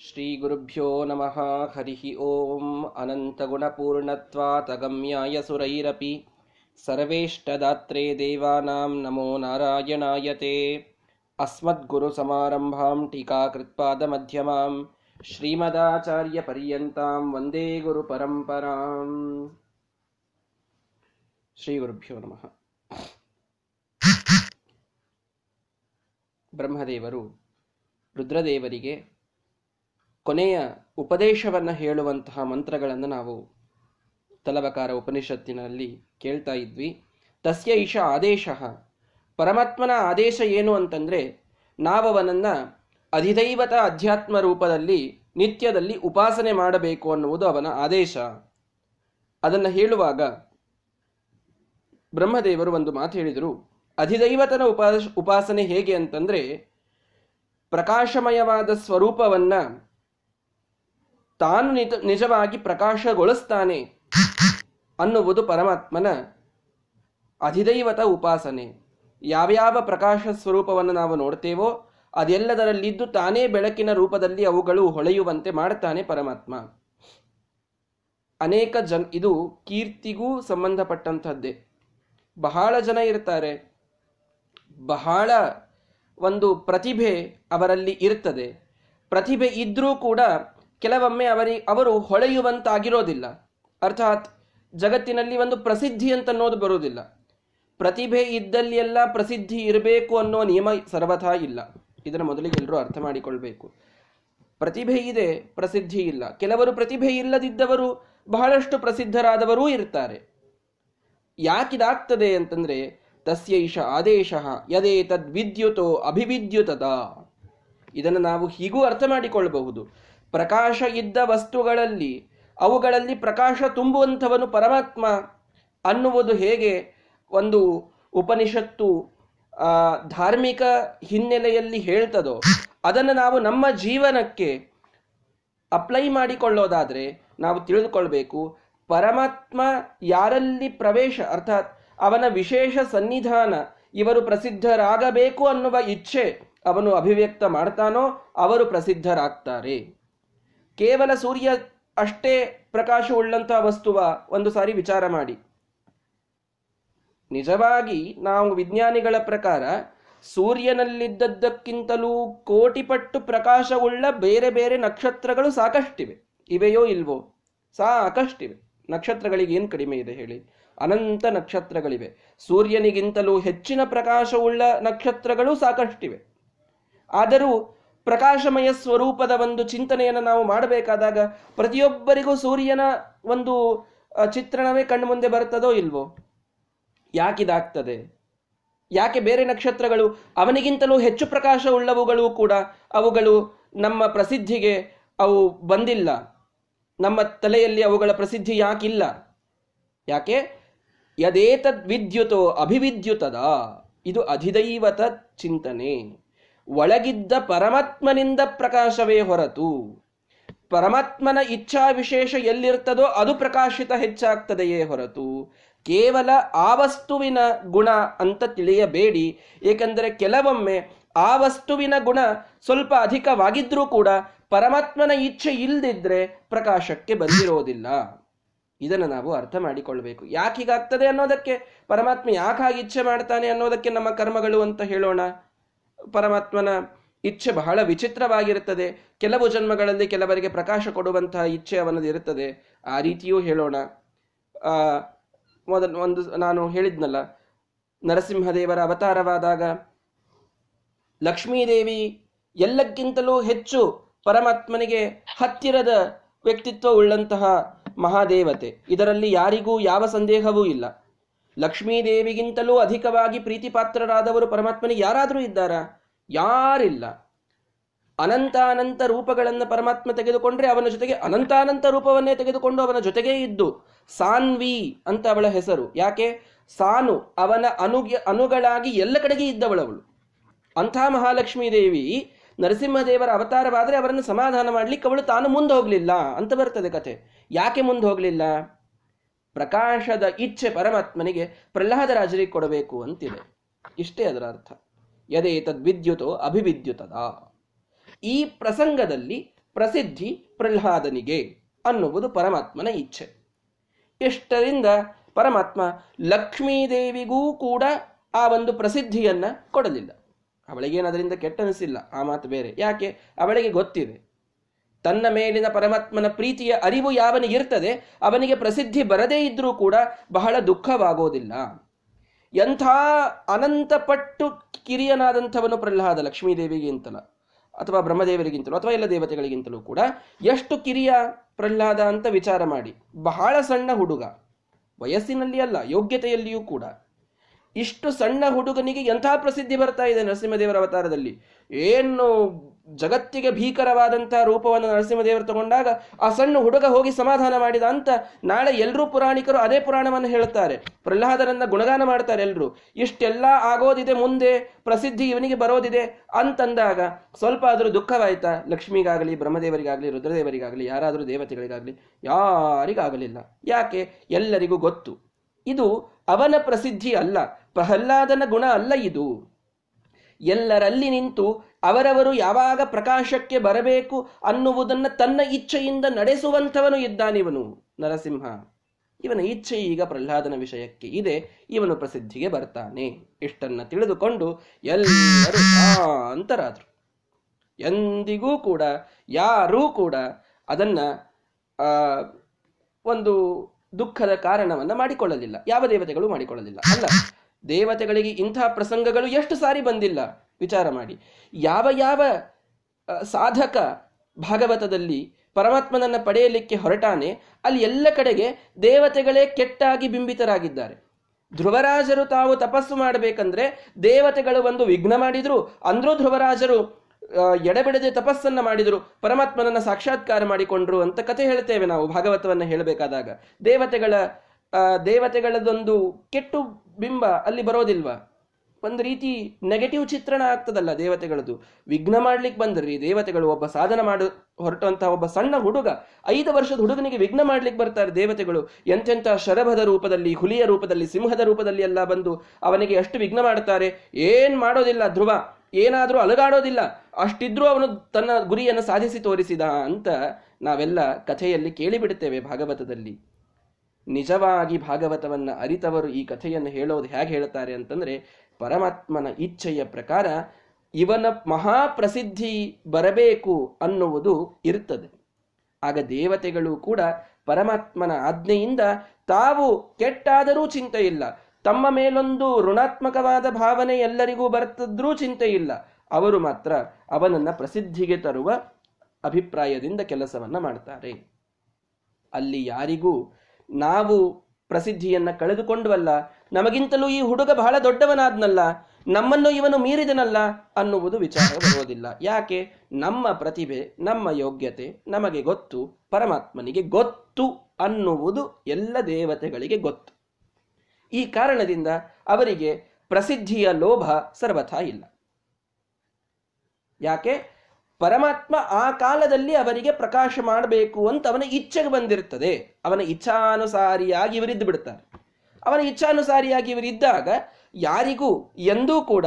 श्रीगुरुभ्यो नमः हरिः ॐ अनन्तगुणपूर्णत्वातगम्याय सुरैरपि सर्वेष्टदात्रे देवानां नमो नारायणाय ते अस्मद्गुरुसमारम्भां टीकाकृत्पादमध्यमां श्रीमदाचार्यपर्यन्तां वन्दे गुरुपरम्पराम् ಶ್ರೀಗುರುಭ್ಯೋ ನಮಃ ಬ್ರಹ್ಮದೇವರು ರುದ್ರದೇವರಿಗೆ ಕೊನೆಯ ಉಪದೇಶವನ್ನು ಹೇಳುವಂತಹ ಮಂತ್ರಗಳನ್ನು ನಾವು ತಲವಕಾರ ಉಪನಿಷತ್ತಿನಲ್ಲಿ ಕೇಳ್ತಾ ಇದ್ವಿ. ತಸ್ಯ ಈಶ ಆದೇಶ. ಪರಮಾತ್ಮನ ಆದೇಶ ಏನು ಅಂತಂದರೆ ನಾವವನನ್ನು ಅಧಿದೈವತ ಅಧ್ಯಾತ್ಮ ರೂಪದಲ್ಲಿ, ನಿತ್ಯದಲ್ಲಿ ಉಪಾಸನೆ ಮಾಡಬೇಕು ಅನ್ನುವುದು ಅವನ ಆದೇಶ. ಅದನ್ನು ಹೇಳುವಾಗ ಬ್ರಹ್ಮದೇವರು ಒಂದು ಮಾತು ಹೇಳಿದರು, ಅಧಿದೈವತನ ಉಪಾಸ ಉಪಾಸನೆ ಹೇಗೆ ಅಂತಂದರೆ, ಪ್ರಕಾಶಮಯವಾದ ಸ್ವರೂಪವನ್ನ ತಾನು ನಿಜ, ನಿಜವಾಗಿ ಪ್ರಕಾಶಗೊಳಿಸ್ತಾನೆ ಅನ್ನುವುದು ಪರಮಾತ್ಮನ ಅಧಿದೈವತ ಉಪಾಸನೆ. ಯಾವ್ಯಾವ ಪ್ರಕಾಶ ಸ್ವರೂಪವನ್ನು ನಾವು ನೋಡ್ತೇವೋ ಅದೆಲ್ಲದರಲ್ಲಿದ್ದು ತಾನೇ ಬೆಳಕಿನ ರೂಪದಲ್ಲಿ ಅವುಗಳು ಹೊಳೆಯುವಂತೆ ಮಾಡ್ತಾನೆ ಪರಮಾತ್ಮ. ಅನೇಕ ಜನ, ಇದು ಕೀರ್ತಿಗೂ ಸಂಬಂಧಪಟ್ಟಂಥದ್ದೇ. ಬಹಳ ಜನ ಇರ್ತಾರೆ. ಬಹಳ ಒಂದು ಪ್ರತಿಭೆ ಅವರಲ್ಲಿ ಇರ್ತದೆ. ಪ್ರತಿಭೆ ಇದ್ದರೂ ಕೂಡ ಕೆಲವೊಮ್ಮೆ ಅವರಿ, ಅವರು ಹೊಳೆಯುವಂತಾಗಿರೋದಿಲ್ಲ. ಅರ್ಥಾತ್ ಜಗತ್ತಿನಲ್ಲಿ ಒಂದು ಪ್ರಸಿದ್ಧಿ ಅಂತ ಅನ್ನೋದು ಬರುವುದಿಲ್ಲ. ಪ್ರತಿಭೆ ಇದ್ದಲ್ಲಿ ಎಲ್ಲ ಪ್ರಸಿದ್ಧಿ ಇರಬೇಕು ಅನ್ನೋ ನಿಯಮ ಸರ್ವಥಾ ಇಲ್ಲ. ಇದನ್ನು ಮೊದಲಿಗೆ ಎಲ್ಲರೂ ಅರ್ಥ ಮಾಡಿಕೊಳ್ಬೇಕು. ಪ್ರತಿಭೆ ಇದೆ, ಪ್ರಸಿದ್ಧಿ ಇಲ್ಲ. ಕೆಲವರು ಪ್ರತಿಭೆ ಇಲ್ಲದಿದ್ದವರು ಬಹಳಷ್ಟು ಪ್ರಸಿದ್ಧರಾದವರೂ ಇರ್ತಾರೆ. ಯಾಕಿದಾಗ್ತದೆ ಅಂತಂದ್ರೆ, ತಸ್ಯೈಷ ಆದೇಶ ಯದೇ ತದ್ ವಿದ್ಯುತೋ ಅಭಿವಿದ್ಯುತದ. ಇದನ್ನು ನಾವು ಹೀಗೂ ಅರ್ಥ ಮಾಡಿಕೊಳ್ಳಬಹುದು ಪ್ರಕಾಶ ಇದ್ದ ವಸ್ತುಗಳಲ್ಲಿ, ಅವುಗಳಲ್ಲಿ ಪ್ರಕಾಶ ತುಂಬುವಂಥವನು ಪರಮಾತ್ಮ ಅನ್ನುವುದು ಹೇಗೆ? ಒಂದು ಉಪನಿಷತ್ತು ಧಾರ್ಮಿಕ ಹಿನ್ನೆಲೆಯಲ್ಲಿ ಹೇಳ್ತದೋ, ಅದನ್ನು ನಾವು ನಮ್ಮ ಜೀವನಕ್ಕೆ ಅಪ್ಲೈ ಮಾಡಿಕೊಳ್ಳೋದಾದರೆ ನಾವು ತಿಳಿದುಕೊಳ್ಬೇಕು, ಪರಮಾತ್ಮ ಯಾರಲ್ಲಿ ಪ್ರವೇಶ, ಅರ್ಥಾತ್ ಅವನ ವಿಶೇಷ ಸನ್ನಿಧಾನ, ಇವರು ಪ್ರಸಿದ್ಧರಾಗಬೇಕು ಅನ್ನುವ ಇಚ್ಛೆ ಅವನು ಅಭಿವ್ಯಕ್ತ ಮಾಡ್ತಾನೋ, ಅವರು ಪ್ರಸಿದ್ಧರಾಗ್ತಾರೆ. ಕೇವಲ ಸೂರ್ಯ ಅಷ್ಟೇ ಪ್ರಕಾಶವುಳ್ಳಂತಹ ವಸ್ತುವ ಒಂದು ಸಾರಿ ವಿಚಾರ ಮಾಡಿ. ನಿಜವಾಗಿ ನಾವು ವಿಜ್ಞಾನಿಗಳ ಪ್ರಕಾರ ಸೂರ್ಯನಲ್ಲಿದ್ದದ್ದಕ್ಕಿಂತಲೂ ಕೋಟಿ ಪಟ್ಟು ಪ್ರಕಾಶವುಳ್ಳ ಬೇರೆ ಬೇರೆ ನಕ್ಷತ್ರಗಳು ಸಾಕಷ್ಟಿವೆ. ಇವೆಯೋ ಇಲ್ವೋ? ಸಾಕಷ್ಟಿವೆ. ನಕ್ಷತ್ರಗಳಿಗೆ ಏನು ಕಡಿಮೆ ಇದೆ ಹೇಳಿ? ಅನಂತ ನಕ್ಷತ್ರಗಳಿವೆ. ಸೂರ್ಯನಿಗಿಂತಲೂ ಹೆಚ್ಚಿನ ಪ್ರಕಾಶವುಳ್ಳ ನಕ್ಷತ್ರಗಳು ಸಾಕಷ್ಟಿವೆ. ಆದರೂ ಪ್ರಕಾಶಮಯ ಸ್ವರೂಪದ ಒಂದು ಚಿಂತನೆಯನ್ನು ನಾವು ಮಾಡಬೇಕಾದಾಗ ಪ್ರತಿಯೊಬ್ಬರಿಗೂ ಸೂರ್ಯನ ಒಂದು ಚಿತ್ರಣವೇ ಕಣ್ಣು ಮುಂದೆ ಬರ್ತದೋ ಇಲ್ವೋ? ಯಾಕಿದಾಗ್ತದೆ? ಯಾಕೆ ಬೇರೆ ನಕ್ಷತ್ರಗಳು ಅವನಿಗಿಂತಲೂ ಹೆಚ್ಚು ಪ್ರಕಾಶ ಉಳ್ಳವುಗಳು ಕೂಡ ಅವುಗಳು ನಮ್ಮ ಪ್ರಸಿದ್ಧಿಗೆ ಅವು ಬಂದಿಲ್ಲ. ನಮ್ಮ ತಲೆಯಲ್ಲಿ ಅವುಗಳ ಪ್ರಸಿದ್ಧಿ ಯಾಕಿಲ್ಲ? ಯಾಕೆ? ಯದೇತದ್ ವಿದ್ಯುತೋ ಅಭಿವಿದ್ಯುತದ? ಇದು ಅಧಿದೈವತ ಚಿಂತನೆ ಒಳಗಿದ್ದ ಪರಮಾತ್ಮನಿಂದ ಪ್ರಕಾಶವೇ ಹೊರತು. ಪರಮಾತ್ಮನ ಇಚ್ಛಾ ವಿಶೇಷ ಎಲ್ಲಿರ್ತದೋ ಅದು ಪ್ರಕಾಶಿತ ಹೆಚ್ಚಾಗ್ತದೆಯೇ ಹೊರತು. ಕೇವಲ ಆ ವಸ್ತುವಿನ ಗುಣ ಅಂತ ತಿಳಿಯಬೇಡಿ. ಏಕೆಂದರೆ ಕೆಲವೊಮ್ಮೆ ಆ ವಸ್ತುವಿನ ಗುಣ ಸ್ವಲ್ಪ ಅಧಿಕವಾಗಿದ್ರೂ ಕೂಡ ಪರಮಾತ್ಮನ ಇಚ್ಛೆ ಇಲ್ಲದಿದ್ರೆ ಪ್ರಕಾಶಕ್ಕೆ ಬಂದಿರೋದಿಲ್ಲ. ಇದನ್ನು ನಾವು ಅರ್ಥ ಮಾಡಿಕೊಳ್ಬೇಕು. ಯಾಕೆ ಹೀಗಾಗ್ತದೆ ಅನ್ನೋದಕ್ಕೆ? ಪರಮಾತ್ಮ ಯಾಕಾಗಿ ಇಚ್ಛೆ ಮಾಡ್ತಾನೆ ಅನ್ನೋದಕ್ಕೆ ನಮ್ಮ ಕರ್ಮಗಳು ಅಂತ ಹೇಳೋಣ. ಪರಮಾತ್ಮನ ಇಚ್ಛೆ ಬಹಳ ವಿಚಿತ್ರವಾಗಿರುತ್ತದೆ. ಕೆಲವು ಜನ್ಮಗಳಲ್ಲಿ ಕೆಲವರಿಗೆ ಪ್ರಕಾಶ ಕೊಡುವಂತಹ ಇಚ್ಛೆ ಅವನದು ಇರುತ್ತದೆ. ಆ ರೀತಿಯೂ ಹೇಳೋಣ. ಆ, ಮೊದಲು ಒಂದು ನಾನು ಹೇಳಿದ್ನಲ್ಲ, ನರಸಿಂಹದೇವರ ಅವತಾರವಾದಾಗ ಲಕ್ಷ್ಮೀದೇವಿ ಎಲ್ಲಕ್ಕಿಂತಲೂ ಹೆಚ್ಚು ಪರಮಾತ್ಮನಿಗೆ ಹತ್ತಿರದ ವ್ಯಕ್ತಿತ್ವ ಉಳ್ಳಂತಹ ಮಹಾದೇವತೆ. ಇದರಲ್ಲಿ ಯಾರಿಗೂ ಯಾವ ಸಂದೇಹವೂ ಇಲ್ಲ. ಲಕ್ಷ್ಮೀದೇವಿಗಿಂತಲೂ ಅಧಿಕವಾಗಿ ಪ್ರೀತಿಪಾತ್ರರಾದವರು ಪರಮಾತ್ಮನಿಗೆ ಯಾರಾದರೂ ಇದ್ದಾರಾ? ಯಾರಿಲ್ಲ. ಅನಂತಾನಂತ ರೂಪಗಳನ್ನು ಪರಮಾತ್ಮ ತೆಗೆದುಕೊಂಡ್ರೆ ಅವನ ಜೊತೆಗೆ ಅನಂತಾನಂತ ರೂಪವನ್ನೇ ತೆಗೆದುಕೊಂಡು ಅವನ ಜೊತೆಗೇ ಇದ್ದು, ಸಾನ್ವಿ ಅಂತ ಅವಳ ಹೆಸರು. ಯಾಕೆ? ಸಾನು ಅವನ ಅನುಗೆ ಅನುಗಳಾಗಿ ಎಲ್ಲ ಕಡೆಗೆ ಇದ್ದವಳವಳು. ಅಂಥ ಮಹಾಲಕ್ಷ್ಮೀ ದೇವಿ ನರಸಿಂಹದೇವರ ಅವತಾರವಾದರೆ ಅವರನ್ನು ಸಮಾಧಾನ ಮಾಡ್ಲಿಕ್ಕೆ ಅವಳು ತಾನು ಮುಂದೆ ಹೋಗಲಿಲ್ಲ ಅಂತ ಬರ್ತದೆ ಕತೆ. ಯಾಕೆ ಮುಂದೆ ಹೋಗ್ಲಿಲ್ಲ? ಪ್ರಕಾಶದ ಇಚ್ಛೆ ಪರಮಾತ್ಮನಿಗೆ ಪ್ರಹ್ಲಾದರಾಜರಿಗೆ ಕೊಡಬೇಕು ಅಂತಿದೆ. ಇಷ್ಟೇ ಅದರ ಅರ್ಥ. ಯದೇ ತದ್ವಿದ್ಯುತೋ ಅಭಿವಿದ್ಯುತದ. ಈ ಪ್ರಸಂಗದಲ್ಲಿ ಪ್ರಸಿದ್ಧಿ ಪ್ರಹ್ಲಾದನಿಗೆ ಅನ್ನುವುದು ಪರಮಾತ್ಮನ ಇಚ್ಛೆ. ಇಷ್ಟರಿಂದ ಪರಮಾತ್ಮ ಲಕ್ಷ್ಮೀದೇವಿಗೂ ಕೂಡ ಆ ಒಂದು ಪ್ರಸಿದ್ಧಿಯನ್ನ ಕೊಡಲಿಲ್ಲ. ಅವಳಿಗೇನು ಅದರಿಂದ ಕೆಟ್ಟನಿಸಿಲ್ಲ. ಆ ಮಾತು ಬೇರೆ. ಯಾಕೆ? ಅವಳಿಗೆ ಗೊತ್ತಿದೆ. ತನ್ನ ಮೇಲಿನ ಪರಮಾತ್ಮನ ಪ್ರೀತಿಯ ಅರಿವು ಯಾವನಿಗಿರ್ತದೆ ಅವನಿಗೆ ಪ್ರಸಿದ್ಧಿ ಬರದೇ ಇದ್ರೂ ಕೂಡ ಬಹಳ ದುಃಖವಾಗೋದಿಲ್ಲ. ಎಂಥ ಅನಂತಪಟ್ಟು ಕಿರಿಯನಾದಂಥವನು ಪ್ರಹ್ಲಾದ ಲಕ್ಷ್ಮೀದೇವಿಗಿಂತಲ ಅಥವಾ ಬ್ರಹ್ಮದೇವರಿಗಿಂತಲೂ, ಅಥವಾ ಎಲ್ಲ ದೇವತೆಗಳಿಗಿಂತಲೂ ಕೂಡ ಎಷ್ಟು ಕಿರಿಯ ಪ್ರಹ್ಲಾದ ಅಂತ ವಿಚಾರ ಮಾಡಿ. ಬಹಳ ಸಣ್ಣ ಹುಡುಗ, ವಯಸ್ಸಿನಲ್ಲಿ ಅಲ್ಲ, ಯೋಗ್ಯತೆಯಲ್ಲಿಯೂ ಕೂಡ. ಇಷ್ಟು ಸಣ್ಣ ಹುಡುಗನಿಗೆ ಎಂಥ ಪ್ರಸಿದ್ಧಿ ಬರ್ತಾ ಇದೆ ನರಸಿಂಹದೇವರ ಅವತಾರದಲ್ಲಿ? ಏನು ಜಗತ್ತಿಗೆ ಭೀಕರವಾದಂತಹ ರೂಪವನ್ನು ನರಸಿಂಹದೇವರು ತಗೊಂಡಾಗ ಆ ಸಣ್ಣ ಹುಡುಗ ಹೋಗಿ ಸಮಾಧಾನ ಮಾಡಿದ ಅಂತ ನಾಳೆ ಎಲ್ಲರೂ ಪುರಾಣಿಕರು ಅದೇ ಪುರಾಣವನ್ನು ಹೇಳುತ್ತಾರೆ. ಪ್ರಹ್ಲಾದರನ್ನ ಗುಣಗಾನ ಮಾಡ್ತಾರೆ ಎಲ್ಲರೂ ಇಷ್ಟೆಲ್ಲ ಆಗೋದಿದೆ ಮುಂದೆ, ಪ್ರಸಿದ್ಧಿ ಇವನಿಗೆ ಬರೋದಿದೆ ಅಂತಂದಾಗ ಸ್ವಲ್ಪ ಆದರೂ ದುಃಖವಾಯ್ತಾ? ಲಕ್ಷ್ಮಿಗಾಗಲಿ, ಬ್ರಹ್ಮದೇವರಿಗಾಗಲಿ, ರುದ್ರದೇವರಿಗಾಗಲಿ, ಯಾರಾದರೂ ದೇವತೆಗಳಿಗಾಗಲಿ, ಯಾರಿಗಾಗಲಿಲ್ಲ. ಯಾಕೆ? ಎಲ್ಲರಿಗೂ ಗೊತ್ತು. ಇದು ಅವನ ಪ್ರಸಿದ್ಧಿ ಅಲ್ಲ, ಪ್ರಹ್ಲಾದನ ಗುಣ ಅಲ್ಲ ಇದು. ಎಲ್ಲರಲ್ಲಿ ನಿಂತು ಅವರವರು ಯಾವಾಗ ಪ್ರಕಾಶಕ್ಕೆ ಬರಬೇಕು ಅನ್ನುವುದನ್ನು ತನ್ನ ಇಚ್ಛೆಯಿಂದ ನಡೆಸುವಂಥವನು ಇದ್ದಾನಿವನು. ನರಸಿಂಹ, ಇವನ ಇಚ್ಛೆ ಈಗ ಪ್ರಹ್ಲಾದನ ವಿಷಯಕ್ಕೆ ಇದೆ, ಇವನು ಪ್ರಸಿದ್ಧಿಗೆ ಬರ್ತಾನೆ. ಇಷ್ಟನ್ನ ತಿಳಿದುಕೊಂಡು ಎಲ್ಲರೂ ಶಾಂತರಾದರು. ಎಂದಿಗೂ ಕೂಡ, ಯಾರೂ ಕೂಡ ಅದನ್ನ ಒಂದು ದುಃಖದ ಕಾರಣವನ್ನ ಮಾಡಿಕೊಳ್ಳಲಿಲ್ಲ. ಯಾವ ದೇವತೆಗಳು ಮಾಡಿಕೊಳ್ಳಲಿಲ್ಲ. ಅಲ್ಲ ದೇವತೆಗಳಿಗೆ ಇಂಥ ಪ್ರಸಂಗಗಳು ಎಷ್ಟು ಸಾರಿ ಬಂದಿಲ್ಲ? ವಿಚಾರ ಮಾಡಿ. ಯಾವ ಯಾವ ಸಾಧಕ ಭಾಗವತದಲ್ಲಿ ಪರಮಾತ್ಮನನ್ನು ಪಡೆಯಲಿಕ್ಕೆ ಹೊರಟಾನೆ, ಅಲ್ಲಿ ಎಲ್ಲ ಕಡೆಗೆ ದೇವತೆಗಳೇ ಕೆಟ್ಟಾಗಿ ಬಿಂಬಿತರಾಗಿದ್ದಾರೆ. ಧ್ರುವರಾಜರು ತಾವು ತಪಸ್ಸು ಮಾಡಬೇಕಂದ್ರೆ ದೇವತೆಗಳು ಒಂದು ವಿಘ್ನ ಮಾಡಿದ್ರು, ಅಂದ್ರೂ ಧ್ರುವರಾಜರು ಎಡಬಿಡದೆ ತಪಸ್ಸನ್ನ ಮಾಡಿದ್ರು, ಪರಮಾತ್ಮನನ್ನ ಸಾಕ್ಷಾತ್ಕಾರ ಮಾಡಿಕೊಂಡ್ರು ಅಂತ ಕಥೆ ಹೇಳ್ತೇವೆ ನಾವು ಭಾಗವತವನ್ನ ಹೇಳಬೇಕಾದಾಗ. ದೇವತೆಗಳ ದೇವತೆಗಳದೊಂದು ಕೆಟ್ಟು ಬಿಂಬ ಅಲ್ಲಿ ಬರೋದಿಲ್ವಾ? ಒಂದು ರೀತಿ ನೆಗೆಟಿವ್ ಚಿತ್ರಣ ಆಗ್ತದಲ್ಲ ದೇವತೆಗಳದ್ದು. ವಿಘ್ನ ಮಾಡ್ಲಿಕ್ಕೆ ಬಂದ್ರಿ, ದೇವತೆಗಳು ಒಬ್ಬ ಸಾಧನ ಮಾಡು ಹೊರಟಂತಹ ಒಬ್ಬ ಸಣ್ಣ ಹುಡುಗ, ಐದು ವರ್ಷದ ಹುಡುಗನಿಗೆ ವಿಘ್ನ ಮಾಡ್ಲಿಕ್ಕೆ ಬರ್ತಾರೆ ದೇವತೆಗಳು. ಎಂತೆಂಥ ಶರಭದ ರೂಪದಲ್ಲಿ, ಹುಲಿಯ ರೂಪದಲ್ಲಿ, ಸಿಂಹದ ರೂಪದಲ್ಲಿ ಎಲ್ಲ ಬಂದು ಅವನಿಗೆ ಎಷ್ಟು ವಿಘ್ನ ಮಾಡ್ತಾರೆ ಏನ್ ಮಾಡೋದಿಲ್ಲ ಧ್ರುವ, ಏನಾದರೂ ಅಲಗಾಡೋದಿಲ್ಲ. ಅಷ್ಟಿದ್ರೂ ಅವನು ತನ್ನ ಗುರಿಯನ್ನು ಸಾಧಿಸಿ ತೋರಿಸಿದ ಅಂತ ನಾವೆಲ್ಲ ಕಥೆಯಲ್ಲಿ ಕೇಳಿಬಿಡುತ್ತೇವೆ ಭಾಗವತದಲ್ಲಿ. ನಿಜವಾಗಿ ಭಾಗವತವನ್ನು ಅರಿತವರು ಈ ಕಥೆಯನ್ನು ಹೇಳೋದು ಹೇಗೆ ಹೇಳ್ತಾರೆ ಅಂತಂದ್ರೆ, ಪರಮಾತ್ಮನ ಇಚ್ಛೆಯ ಪ್ರಕಾರ ಇವನ ಮಹಾಪ್ರಸಿದ್ಧಿ ಬರಬೇಕು ಅನ್ನುವುದು ಇರ್ತದೆ ಆಗ ದೇವತೆಗಳು ಕೂಡ ಪರಮಾತ್ಮನ ಆಜ್ಞೆಯಿಂದ ತಾವು ಕೆಟ್ಟಾದರೂ ಚಿಂತೆ ಇಲ್ಲ. ತಮ್ಮ ಮೇಲೊಂದು ಋಣಾತ್ಮಕವಾದ ಭಾವನೆ ಎಲ್ಲರಿಗೂ ಬರ್ತದ್ರೂ ಚಿಂತೆ ಇಲ್ಲ. ಅವರು ಮಾತ್ರ ಅವನನ್ನ ಪ್ರಸಿದ್ಧಿಗೆ ತರುವ ಅಭಿಪ್ರಾಯದಿಂದ ಕೆಲಸವನ್ನ ಮಾಡ್ತಾರೆ. ಅಲ್ಲಿ ಯಾರಿಗೂ ನಾವು ಪ್ರಸಿದ್ಧಿಯನ್ನು ಕಳೆದುಕೊಂಡವಲ್ಲ, ನಮಗಿಂತಲೂ ಈ ಹುಡುಗ ಬಹಳ ದೊಡ್ಡವನಾದ್ನಲ್ಲ, ನಮ್ಮನ್ನು ಇವನು ಮೀರಿದನಲ್ಲ ಅನ್ನುವುದು ವಿಚಾರ ಬರುವುದಿಲ್ಲ. ಯಾಕೆ? ನಮ್ಮ ಪ್ರತಿಭೆ, ನಮ್ಮ ಯೋಗ್ಯತೆ ನಮಗೆ ಗೊತ್ತು, ಪರಮಾತ್ಮನಿಗೆ ಗೊತ್ತು ಅನ್ನುವುದು ಎಲ್ಲ ದೇವತೆಗಳಿಗೆ ಗೊತ್ತು. ಈ ಕಾರಣದಿಂದ ಅವರಿಗೆ ಪ್ರಸಿದ್ಧಿಯ ಲೋಭ ಸರ್ವಥಾ ಇಲ್ಲ. ಯಾಕೆ? ಪರಮಾತ್ಮ ಆ ಕಾಲದಲ್ಲಿ ಅವರಿಗೆ ಪ್ರಕಾಶ ಮಾಡಬೇಕು ಅಂತ ಅವನ ಇಚ್ಛೆಗೆ ಬಂದಿರ್ತದೆ ಅವನ ಇಚ್ಛಾನುಸಾರಿಯಾಗಿ ಇವರಿದ್ದು ಬಿಡ್ತಾರೆ ಅವನ ಇಚ್ಛಾನುಸಾರಿಯಾಗಿ ಇವರಿದ್ದಾಗ ಯಾರಿಗೂ ಎಂದೂ ಕೂಡ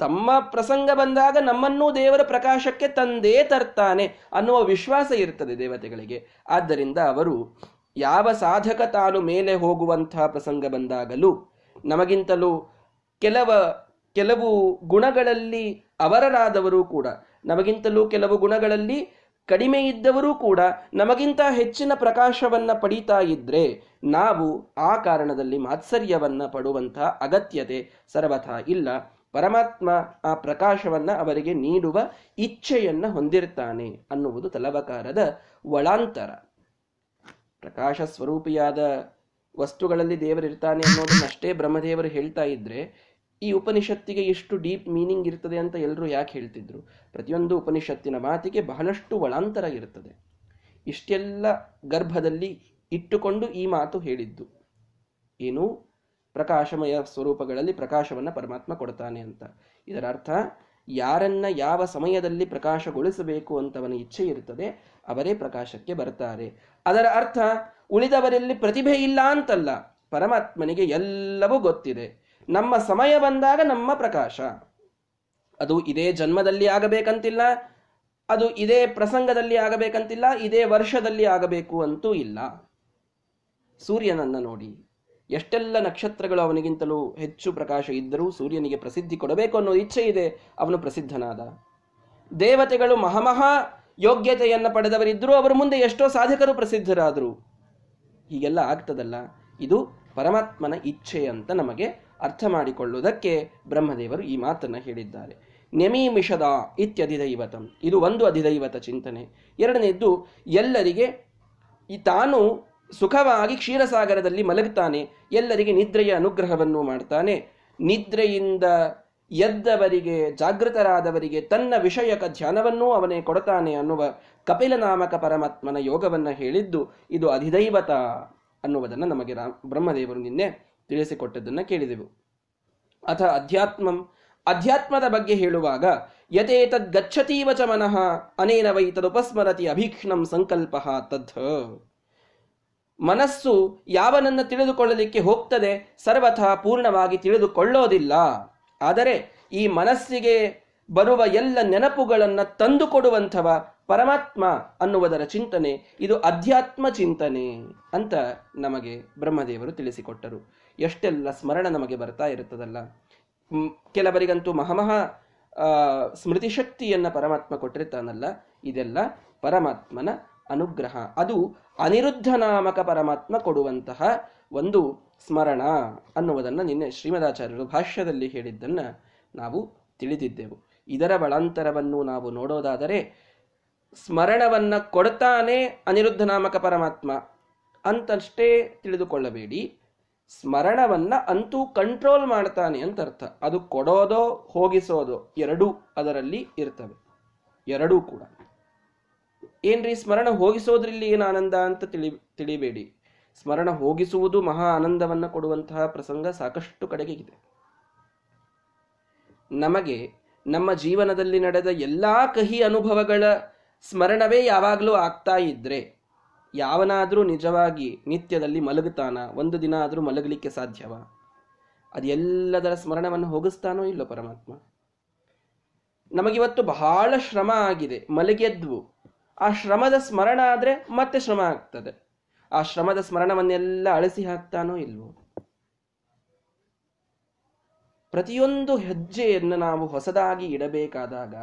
ತಮ್ಮ ಪ್ರಸಂಗ ಬಂದಾಗ ನಮ್ಮನ್ನೂ ದೇವರ ಪ್ರಕಾಶಕ್ಕೆ ತಂದೇ ತರ್ತಾನೆ ಅನ್ನುವ ವಿಶ್ವಾಸ ಇರ್ತದೆ ದೇವತೆಗಳಿಗೆ. ಆದ್ದರಿಂದ ಅವರು ಯಾವ ಸಾಧಕ ತಾನು ಮೇಲೆ ಹೋಗುವಂತಹ ಪ್ರಸಂಗ ಬಂದಾಗಲೂ ನಮಗಿಂತಲೂ ಕೆಲವ, ಕೆಲವು ಗುಣಗಳಲ್ಲಿ ಅವರರಾದವರು ಕೂಡ ನಮಗಿಂತಲೂ ಕೆಲವು ಗುಣಗಳಲ್ಲಿ ಕಡಿಮೆ ಇದ್ದವರೂ ಕೂಡ ನಮಗಿಂತ ಹೆಚ್ಚಿನ ಪ್ರಕಾಶವನ್ನ ಪಡೀತಾ ಇದ್ರೆ ನಾವು ಆ ಕಾರಣದಲ್ಲಿ ಮಾತ್ಸರ್ಯವನ್ನು ಪಡುವಂತಹ ಅಗತ್ಯತೆ ಸರ್ವಥಾ ಇಲ್ಲ. ಪರಮಾತ್ಮ ಆ ಪ್ರಕಾಶವನ್ನ ಅವರಿಗೆ ನೀಡುವ ಇಚ್ಛೆಯನ್ನ ಹೊಂದಿರ್ತಾನೆ ಅನ್ನುವುದು ತಲವಕಾರದ ಒಳಾಂತರ. ಪ್ರಕಾಶ ಸ್ವರೂಪಿಯಾದ ವಸ್ತುಗಳಲ್ಲಿ ದೇವರಿರ್ತಾನೆ ಅನ್ನೋದನ್ನಷ್ಟೇ ಬ್ರಹ್ಮದೇವರು ಹೇಳ್ತಾ ಇದ್ರೆ ಈ ಉಪನಿಷತ್ತಿಗೆ ಎಷ್ಟು ಡೀಪ್ ಮೀನಿಂಗ್ ಇರ್ತದೆ ಅಂತ ಎಲ್ಲರೂ ಯಾಕೆ ಹೇಳ್ತಿದ್ರು? ಪ್ರತಿಯೊಂದು ಉಪನಿಷತ್ತಿನ ಮಾತಿಗೆ ಬಹಳಷ್ಟು ಒಳಾಂತರ ಇರುತ್ತದೆ ಇಷ್ಟೆಲ್ಲ ಗರ್ಭದಲ್ಲಿ ಇಟ್ಟುಕೊಂಡು ಈ ಮಾತು ಹೇಳಿದ್ದು. ಏನು? ಪ್ರಕಾಶಮಯ ಸ್ವರೂಪಗಳಲ್ಲಿ ಪ್ರಕಾಶವನ್ನು ಪರಮಾತ್ಮ ಕೊಡ್ತಾನೆ ಅಂತ. ಇದರ ಅರ್ಥ ಯಾರನ್ನ ಯಾವ ಸಮಯದಲ್ಲಿ ಪ್ರಕಾಶಗೊಳಿಸಬೇಕು ಅಂತವನ ಇಚ್ಛೆ ಇರುತ್ತದೆ ಅವರೇ ಪ್ರಕಾಶಕ್ಕೆ ಬರ್ತಾರೆ. ಅದರ ಅರ್ಥ, ಉಳಿದವರಲ್ಲಿ ಪ್ರತಿಭೆ ಇಲ್ಲ ಅಂತಲ್ಲ, ಪರಮಾತ್ಮನಿಗೆ ಎಲ್ಲವೂ ಗೊತ್ತಿದೆ. ನಮ್ಮ ಸಮಯ ಬಂದಾಗ ನಮ್ಮ ಪ್ರಕಾಶ. ಅದು ಇದೇ ಜನ್ಮದಲ್ಲಿ ಆಗಬೇಕಂತಿಲ್ಲ, ಅದು ಇದೇ ಪ್ರಸಂಗದಲ್ಲಿ ಆಗಬೇಕಂತಿಲ್ಲ, ಇದೇ ವರ್ಷದಲ್ಲಿ ಆಗಬೇಕು ಅಂತೂ ಇಲ್ಲ. ಸೂರ್ಯನನ್ನು ನೋಡಿ. ಎಷ್ಟೆಲ್ಲ ನಕ್ಷತ್ರಗಳು ಅವನಿಗಿಂತಲೂ ಹೆಚ್ಚು ಪ್ರಕಾಶ ಇದ್ದರೂ ಸೂರ್ಯನಿಗೆ ಪ್ರಸಿದ್ಧಿ ಕೊಡಬೇಕು ಅನ್ನೋ ಇಚ್ಛೆ ಇದೆ, ಅವನು ಪ್ರಸಿದ್ಧನಾದ. ದೇವತೆಗಳು ಮಹಾಮಹಾ ಯೋಗ್ಯತೆಯನ್ನು ಪಡೆದವರಿದ್ದರೂ ಅವರ ಮುಂದೆ ಎಷ್ಟೋ ಸಾಧಕರು ಪ್ರಸಿದ್ಧರಾದರು. ಹೀಗೆಲ್ಲ ಆಗ್ತದಲ್ಲ. ಇದು ಪರಮಾತ್ಮನ ಇಚ್ಛೆ ಅಂತ ನಮಗೆ ಅರ್ಥ ಮಾಡಿಕೊಳ್ಳುವುದಕ್ಕೆ ಬ್ರಹ್ಮದೇವರು ಈ ಮಾತನ್ನು ಹೇಳಿದ್ದಾರೆ. ನೆಮೀಮಿಷದ ಇತ್ಯಧಿದೈವತಂ. ಇದು ಒಂದು ಅಧಿದೈವತ ಚಿಂತನೆ. ಎರಡನೇದ್ದು, ಎಲ್ಲರಿಗೆ ಈ ತಾನು ಸುಖವಾಗಿ ಕ್ಷೀರಸಾಗರದಲ್ಲಿ ಮಲಗುತ್ತಾನೆ. ಎಲ್ಲರಿಗೆ ನಿದ್ರೆಯ ಅನುಗ್ರಹವನ್ನು ಮಾಡ್ತಾನೆ. ನಿದ್ರೆಯಿಂದ ಎದ್ದವರಿಗೆ, ಜಾಗೃತರಾದವರಿಗೆ ತನ್ನ ವಿಷಯಕ ಧ್ಯಾನವನ್ನೂ ಅವನೇ ಕೊಡತಾನೆ ಅನ್ನುವ ಕಪಿಲ ನಾಮಕ ಪರಮಾತ್ಮನ ಯೋಗವನ್ನು ಹೇಳಿದ್ದು, ಇದು ಅಧಿದೈವತ ಅನ್ನುವುದನ್ನು ನಮಗೆ ಬ್ರಹ್ಮದೇವರು ನಿನ್ನೆ ತಿಳಿಸಿಕೊಟ್ಟದ್ದನ್ನು ಕೇಳಿದೆವು. ಅಥ ಅಧ್ಯಾತ್ಮಂ, ಅಧ್ಯಾತ್ಮದ ಬಗ್ಗೆ ಹೇಳುವಾಗ, ಯಥೇತದ್ ಗಚ್ಚತೀವ ಚ ಮನಃ, ಅನೇನ ವೈ ತದುಪಸ್ಮರತಿ ಅಭೀಕ್ಷ್ಣಂ ಸಂಕಲ್ಪ ತದ್ ಮನಸ್ಸು ಯಾವನನ್ನು ತಿಳಿದುಕೊಳ್ಳಲಿಕ್ಕೆ ಹೋಗ್ತದೆ, ಸರ್ವಥ ಪೂರ್ಣವಾಗಿ ತಿಳಿದುಕೊಳ್ಳೋದಿಲ್ಲ. ಆದರೆ ಈ ಮನಸ್ಸಿಗೆ ಬರುವ ಎಲ್ಲ ನೆನಪುಗಳನ್ನು ತಂದುಕೊಡುವಂಥವ ಪರಮಾತ್ಮ ಅನ್ನುವುದರ ಚಿಂತನೆ, ಇದು ಅಧ್ಯಾತ್ಮ ಚಿಂತನೆ ಅಂತ ನಮಗೆ ಬ್ರಹ್ಮದೇವರು ತಿಳಿಸಿಕೊಟ್ಟರು. ಎಷ್ಟೆಲ್ಲ ಸ್ಮರಣ ನಮಗೆ ಬರ್ತಾ ಇರುತ್ತದಲ್ಲ. ಕೆಲವರಿಗಂತೂ ಮಹಾಮಹಾ ಸ್ಮೃತಿ ಶಕ್ತಿಯನ್ನು ಪರಮಾತ್ಮ ಕೊಟ್ಟಿರ್ತಾನಲ್ಲ, ಇದೆಲ್ಲ ಪರಮಾತ್ಮನ ಅನುಗ್ರಹ. ಅದು ಅನಿರುದ್ಧ ನಾಮಕ ಪರಮಾತ್ಮ ಕೊಡುವಂತಹ ಒಂದು ಸ್ಮರಣ ಅನ್ನುವುದನ್ನು ನಿನ್ನೆ ಶ್ರೀಮದಾಚಾರ್ಯರು ಭಾಷ್ಯದಲ್ಲಿ ಹೇಳಿದ್ದನ್ನು ನಾವು ತಿಳಿದಿದ್ದೆವು. ಇದರ ಬಳಾಂತರವನ್ನು ನಾವು ನೋಡೋದಾದರೆ, ಸ್ಮರಣವನ್ನ ಕೊಡ್ತಾನೆ ಅನಿರುದ್ಧ ನಾಮಕ ಪರಮಾತ್ಮ ಅಂತಷ್ಟೇ ತಿಳಿದುಕೊಳ್ಳಬೇಡಿ. ಸ್ಮರಣವನ್ನ ಅಂತೂ ಕಂಟ್ರೋಲ್ ಮಾಡ್ತಾನೆ ಅಂತ ಅರ್ಥ. ಅದು ಕೊಡೋದೋ ಹೋಗಿಸೋದೋ ಎರಡೂ ಅದರಲ್ಲಿ ಇರ್ತವೆ. ಎರಡೂ ಕೂಡ. ಏನ್ರಿ ಸ್ಮರಣ ಹೋಗಿಸೋದ್ರಲ್ಲಿ ಏನು ಆನಂದ ಅಂತ ತಿಳಿ, ತಿಳಿಬೇಡಿ. ಸ್ಮರಣ ಹೋಗಿಸುವುದು ಮಹಾ ಆನಂದವನ್ನ ಕೊಡುವಂತಹ ಪ್ರಸಂಗ ಸಾಕಷ್ಟು ಕಡೆಗೆ ಇದೆ ನಮಗೆ ನಮ್ಮ ಜೀವನದಲ್ಲಿ ನಡೆದ ಎಲ್ಲಾ ಕಹಿ ಅನುಭವಗಳ ಸ್ಮರಣವೇ ಯಾವಾಗಲೂ ಆಗ್ತಾ ಇದ್ರೆ ಯಾವನಾದರೂ ನಿಜವಾಗಿ ನಿತ್ಯದಲ್ಲಿ ಮಲಗುತ್ತಾನ? ಒಂದು ದಿನ ಆದರೂ ಮಲಗಲಿಕ್ಕೆ ಸಾಧ್ಯವ? ಅದೆಲ್ಲದರ ಸ್ಮರಣವನ್ನು ಹೋಗಿಸ್ತಾನೋ ಇಲ್ಲೋ ಪರಮಾತ್ಮ? ನಮಗಿವತ್ತು ಬಹಳ ಶ್ರಮ ಆಗಿದೆ ಮಲಗೆದ್ವು ಆ ಶ್ರಮದ ಸ್ಮರಣ ಆದರೆ ಮತ್ತೆ ಶ್ರಮ ಆಗ್ತದೆ. ಆ ಶ್ರಮದ ಸ್ಮರಣವನ್ನೆಲ್ಲ ಅಳಿಸಿ ಹಾಕ್ತಾನೋ ಇಲ್ವೋ? ಪ್ರತಿಯೊಂದು ಹೆಜ್ಜೆಯನ್ನು ನಾವು ಹೊಸದಾಗಿ ಇಡಬೇಕಾದಾಗ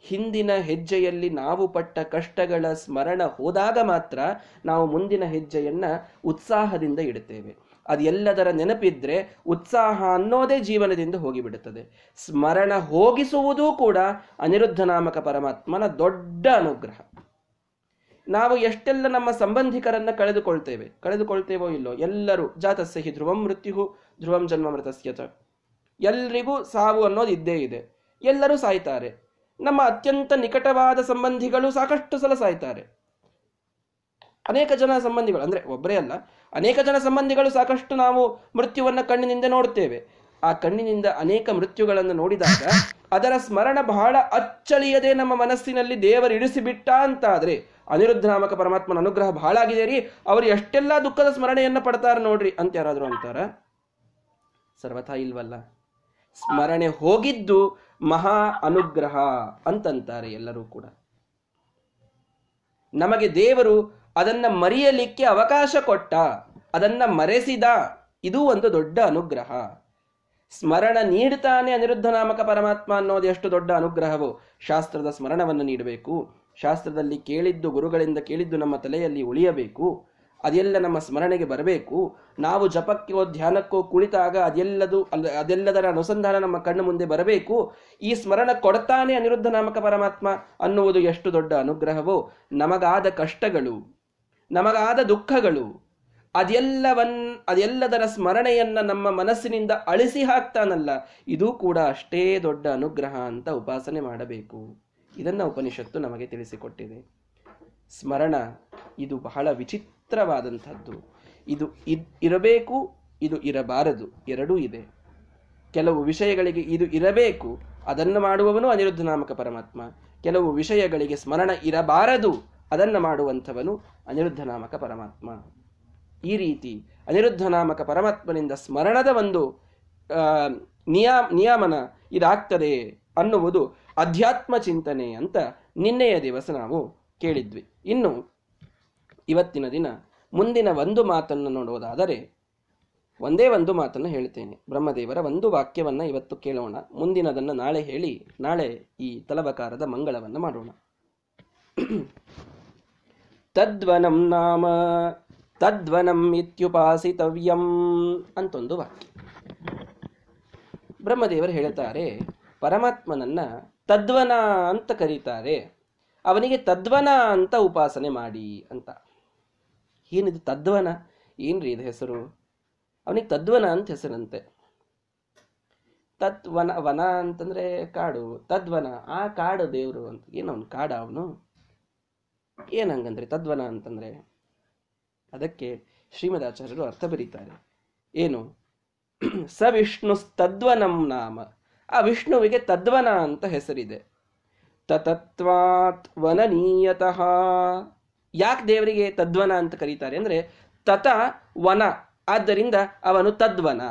ಹಿಂದಿನ ಹೆಜ್ಜೆಯಲ್ಲಿ ನಾವು ಪಟ್ಟ ಕಷ್ಟಗಳ ಸ್ಮರಣ ಹೋದಾಗ ಮಾತ್ರ ನಾವು ಮುಂದಿನ ಹೆಜ್ಜೆಯನ್ನ ಉತ್ಸಾಹದಿಂದ ಇಡುತ್ತೇವೆ. ಅದೆಲ್ಲದರ ನೆನಪಿದ್ರೆ ಉತ್ಸಾಹ ಅನ್ನೋದೇ ಜೀವನದಿಂದ ಹೋಗಿಬಿಡುತ್ತದೆ. ಸ್ಮರಣ ಹೋಗಿಸುವುದೂ ಕೂಡ ಅನಿರುದ್ಧ ನಾಮಕ ಪರಮಾತ್ಮನ ದೊಡ್ಡ ಅನುಗ್ರಹ. ನಾವು ಎಷ್ಟೆಲ್ಲ ನಮ್ಮ ಸಂಬಂಧಿಕರನ್ನ ಕಳೆದುಕೊಳ್ತೇವೆ. ಕಳೆದುಕೊಳ್ತೇವೋ ಇಲ್ಲೋ? ಎಲ್ಲರೂ ಜಾತಸ್ಯ ಹಿ ಧ್ರುವಂ ಮೃತ್ಯು ಧ್ರುವಂ ಜನ್ಮ ಮೃತಸ್ಯತ. ಎಲ್ರಿಗೂ ಸಾವು ಅನ್ನೋದು ಇದ್ದೇ ಇದೆ. ಎಲ್ಲರೂ ಸಾಯ್ತಾರೆ. ನಮ್ಮ ಅತ್ಯಂತ ನಿಕಟವಾದ ಸಂಬಂಧಿಗಳು ಸಾಕಷ್ಟು ಸಲ ಸಾಯ್ತಾರೆ ಅನೇಕ ಜನ ಸಂಬಂಧಿಗಳು, ಅಂದ್ರೆ ಒಬ್ಬರೇ ಅಲ್ಲ, ಅನೇಕ ಜನ ಸಂಬಂಧಿಗಳು ಸಾಕಷ್ಟು ನಾವು ಮೃತ್ಯುವನ್ನ ಕಣ್ಣಿನಿಂದ ನೋಡ್ತೇವೆ. ಆ ಕಣ್ಣಿನಿಂದ ಅನೇಕ ಮೃತ್ಯುಗಳನ್ನು ನೋಡಿದಾಗ ಅದರ ಸ್ಮರಣ ಬಹಳ ಅಚ್ಚಳಿಯದೆ ನಮ್ಮ ಮನಸ್ಸಿನಲ್ಲಿ ದೇವರು ಇಳಿಸಿಬಿಟ್ಟ ಅಂತಾದ್ರೆ ಅನಿರುದ್ಧ ನಾಮಕ ಪರಮಾತ್ಮನ ಅನುಗ್ರಹ ಬಹಳ ಆಗಿದೆ ರೀ. ಅವರು ಎಷ್ಟೆಲ್ಲ ದುಃಖದ ಸ್ಮರಣೆಯನ್ನು ಪಡ್ತಾರೆ ನೋಡ್ರಿ ಅಂತ ಯಾರಾದರೂ ಅಂತಾರ? ಸರ್ವಥಾ ಇಲ್ವಲ್ಲ? ಸ್ಮರಣೆ ಹೋಗಿದ್ದು ಮಹಾ ಅನುಗ್ರಹ ಅಂತಂತಾರೆ ಎಲ್ಲರೂ ಕೂಡ. ನಮಗೆ ದೇವರು ಅದನ್ನ ಮರೆಯಲಿಕ್ಕೆ ಅವಕಾಶ ಕೊಟ್ಟ, ಅದನ್ನ ಮರೆಸಿದ ಇದು ಒಂದು ದೊಡ್ಡ ಅನುಗ್ರಹ. ಸ್ಮರಣ ನೀಡ್ತಾನೆ ಅನಿರುದ್ಧ ನಾಮಕ ಪರಮಾತ್ಮ ಅನ್ನೋದು ಎಷ್ಟು ದೊಡ್ಡ ಅನುಗ್ರಹವೋ, ಶಾಸ್ತ್ರದ ಸ್ಮರಣವನ್ನು ನೀಡಬೇಕು. ಶಾಸ್ತ್ರದಲ್ಲಿ ಕೇಳಿದ್ದು, ಗುರುಗಳಿಂದ ಕೇಳಿದ್ದು ನಮ್ಮ ತಲೆಯಲ್ಲಿ ಉಳಿಯಬೇಕು. ಅದೆಲ್ಲ ನಮ್ಮ ಸ್ಮರಣೆಗೆ ಬರಬೇಕು. ನಾವು ಜಪಕ್ಕೋ ಧ್ಯಾನಕ್ಕೋ ಕುಳಿತಾಗ ಅದೆಲ್ಲದು ಅದೆಲ್ಲದರ ಅನುಸಂಧಾನ ನಮ್ಮ ಕಣ್ಣು ಮುಂದೆ ಬರಬೇಕು. ಈ ಸ್ಮರಣ ಕೊಡ್ತಾನೆ ಅನಿರುದ್ಧ ನಾಮಕ ಪರಮಾತ್ಮ ಅನ್ನುವುದು ಎಷ್ಟು ದೊಡ್ಡ ಅನುಗ್ರಹವೋ. ನಮಗಾದ ಕಷ್ಟಗಳು, ನಮಗಾದ ದುಃಖಗಳು, ಅದೆಲ್ಲವನ್, ಅದೆಲ್ಲದರ ಸ್ಮರಣೆಯನ್ನ ನಮ್ಮ ಮನಸ್ಸಿನಿಂದ ಅಳಿಸಿ ಹಾಕ್ತಾನಲ್ಲ, ಇದು ಕೂಡ ಅಷ್ಟೇ ದೊಡ್ಡ ಅನುಗ್ರಹ ಅಂತ ಉಪಾಸನೆ ಮಾಡಬೇಕು. ಇದನ್ನ ಉಪನಿಷತ್ತು ನಮಗೆ ತಿಳಿಸಿಕೊಟ್ಟಿದೆ. ಸ್ಮರಣ, ಇದು ಬಹಳ ವಿಚಿತ್ರವಾದಂಥದ್ದು. ಇದು ಇರಬೇಕು, ಇದು ಇರಬಾರದು. ಎರಡೂ ಇದೆ. ಕೆಲವು ವಿಷಯಗಳಿಗೆ ಇದು ಇರಬೇಕು, ಅದನ್ನು ಮಾಡುವವನು ಅನಿರುದ್ಧ ನಾಮಕ ಪರಮಾತ್ಮ. ಕೆಲವು ವಿಷಯಗಳಿಗೆ ಸ್ಮರಣ ಇರಬಾರದು, ಅದನ್ನು ಮಾಡುವಂಥವನು ಅನಿರುದ್ಧ ನಾಮಕ ಪರಮಾತ್ಮ. ಈ ರೀತಿ ಅನಿರುದ್ಧ ನಾಮಕ ಪರಮಾತ್ಮನಿಂದ ಸ್ಮರಣದ ಒಂದು ನಿಯಾ ನಿಯಮನ ಇದಾಗ್ತದೆ ಅನ್ನುವುದು ಅಧ್ಯಾತ್ಮ ಚಿಂತನೆ ಅಂತ ನಿನ್ನೆಯ ದಿವಸ ನಾವು ಕೇಳಿದ್ವಿ. ಇನ್ನು ಇವತ್ತಿನ ದಿನ ಮುಂದಿನ ಒಂದು ಮಾತನ್ನು ನೋಡುವುದಾದರೆ ಒಂದೇ ಒಂದು ಮಾತನ್ನು ಹೇಳ್ತೇನೆ ಬ್ರಹ್ಮದೇವರ ಒಂದು ವಾಕ್ಯವನ್ನ ಇವತ್ತು ಕೇಳೋಣ. ಮುಂದಿನದನ್ನು ನಾಳೆ ಹೇಳಿ, ನಾಳೆ ಈ ತಲವಕಾರದ ಮಂಗಳವನ್ನು ಮಾಡೋಣ. ತದ್ವನಂ ನಾಮ, ತದ್ವನಂ ಇತ್ಯುಪಾಸಿತವ್ಯಂ ಅಂತೊಂದು ವಾಕ್ಯ. ಬ್ರಹ್ಮದೇವರು ಹೇಳ್ತಾರೆ ಪರಮಾತ್ಮನನ್ನ ತದ್ವನ ಅಂತ ಕರೀತಾರೆ. ಅವನಿಗೆ ತದ್ವನ ಅಂತ ಉಪಾಸನೆ ಮಾಡಿ ಅಂತ. ಏನಿದು ತದ್ವನ? ಏನ್ರಿ ಇದು ಹೆಸರು? ಅವನಿಗೆ ತದ್ವನ ಅಂತ ಹೆಸರಂತೆ. ತತ್ವನ, ವನ ಅಂತಂದ್ರೆ ಕಾಡು. ತದ್ವನ, ಆ ಕಾಡು ದೇವರು ಅಂತ. ಏನವನು ಕಾಡ ಅವನು? ಏನಂಗಂದ್ರೆ ತದ್ವನ ಅಂತಂದ್ರೆ? ಅದಕ್ಕೆ ಶ್ರೀಮದಾಚಾರ್ಯರು ಅರ್ಥ ಬರೀತಾರೆ. ಏನು? ಸ ವಿಷ್ಣು ತದ್ವನಂ ನಾಮ. ಆ ವಿಷ್ಣುವಿಗೆ ತದ್ವನ ಅಂತ ಹೆಸರಿದೆ. ತತತ್ವಾತ್ ವನನೀಯತಃ. ಯಾಕೆ ದೇವರಿಗೆ ತದ್ವನ ಅಂತ ಕರೀತಾರೆ ಅಂದ್ರೆ ತತ ವನ, ಆದ್ದರಿಂದ ಅವನು ತದ್ವನ.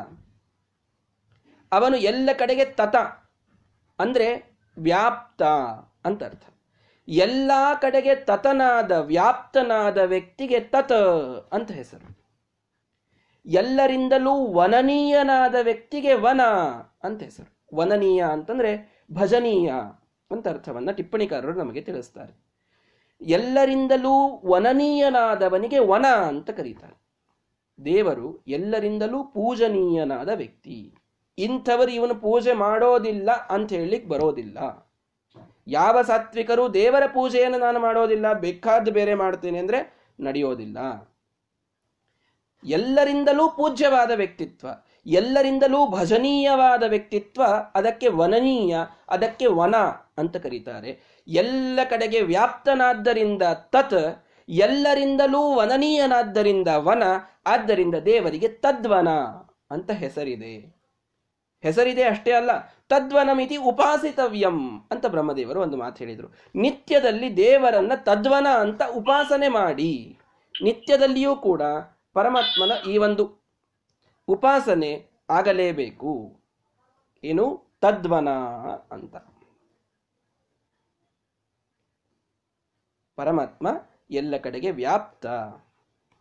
ಅವನು ಎಲ್ಲ ಕಡೆಗೆ ತತ, ಅಂದರೆ ವ್ಯಾಪ್ತ ಅಂತ ಅರ್ಥ. ಎಲ್ಲ ಕಡೆಗೆ ತತನಾದ, ವ್ಯಾಪ್ತನಾದ ವ್ಯಕ್ತಿಗೆ ತತ ಅಂತ ಹೆಸರು. ಎಲ್ಲರಿಂದಲೂ ವನನೀಯನಾದ ವ್ಯಕ್ತಿಗೆ ವನ ಅಂತ ಹೆಸರು. ವನನೀಯ ಅಂತಂದ್ರೆ ಭಜನೀಯ ಅಂತ ಅರ್ಥವನ್ನ ಟಿಪ್ಪಣಿಕಾರರು ನಮಗೆ ತಿಳಿಸ್ತಾರೆ. ಎಲ್ಲರಿಂದಲೂ ವನನೀಯನಾದವನಿಗೆ ವನ ಅಂತ ಕರೀತಾರೆ. ದೇವರು ಎಲ್ಲರಿಂದಲೂ ಪೂಜನೀಯನಾದ ವ್ಯಕ್ತಿ. ಇಂಥವರು ಇವನು ಪೂಜೆ ಮಾಡೋದಿಲ್ಲ ಅಂತ ಹೇಳಲಿಕ್ಕೆ ಬರೋದಿಲ್ಲ. ಯಾವ ಸಾತ್ವಿಕರು ದೇವರ ಪೂಜೆಯನ್ನು ನಾನು ಮಾಡೋದಿಲ್ಲ ಬೇಕಾದ ಬೇರೆ ಮಾಡ್ತೇನೆ ಅಂದ್ರೆ ನಡೆಯೋದಿಲ್ಲ. ಎಲ್ಲರಿಂದಲೂ ಪೂಜ್ಯವಾದ ವ್ಯಕ್ತಿತ್ವ, ಎಲ್ಲರಿಂದಲೂ ಭಜನೀಯವಾದ ವ್ಯಕ್ತಿತ್ವ ಅದಕ್ಕೆ ವನನೀಯ, ಅದಕ್ಕೆ ವನ ಅಂತ ಕರೀತಾರೆ. ಎಲ್ಲ ಕಡೆಗೆ ವ್ಯಾಪ್ತನಾದ್ದರಿಂದ ತತ್, ಎಲ್ಲರಿಂದಲೂ ವನನೀಯನಾದ್ದರಿಂದ ವನ, ಆದ್ದರಿಂದ ದೇವರಿಗೆ ತದ್ವನ ಅಂತ ಹೆಸರಿದೆ. ಹೆಸರಿದೆ ಅಷ್ಟೇ ಅಲ್ಲ, ತದ್ವನಮಿತಿ ಉಪಾಸಿತವ್ಯಂ ಅಂತ ಬ್ರಹ್ಮದೇವರು ಒಂದು ಮಾತು ಹೇಳಿದರು. ನಿತ್ಯದಲ್ಲಿ ದೇವರನ್ನ ತದ್ವನ ಅಂತ ಉಪಾಸನೆ ಮಾಡಿ, ನಿತ್ಯದಲ್ಲಿಯೂ ಕೂಡ ಪರಮಾತ್ಮನ ಈ ಒಂದು ಉಪಾಸನೆ ಆಗಲೇಬೇಕು. ಏನು? ತದ್ವನ ಅಂತ. ಪರಮಾತ್ಮ ಎಲ್ಲ ಕಡೆಗೆ ವ್ಯಾಪ್ತ,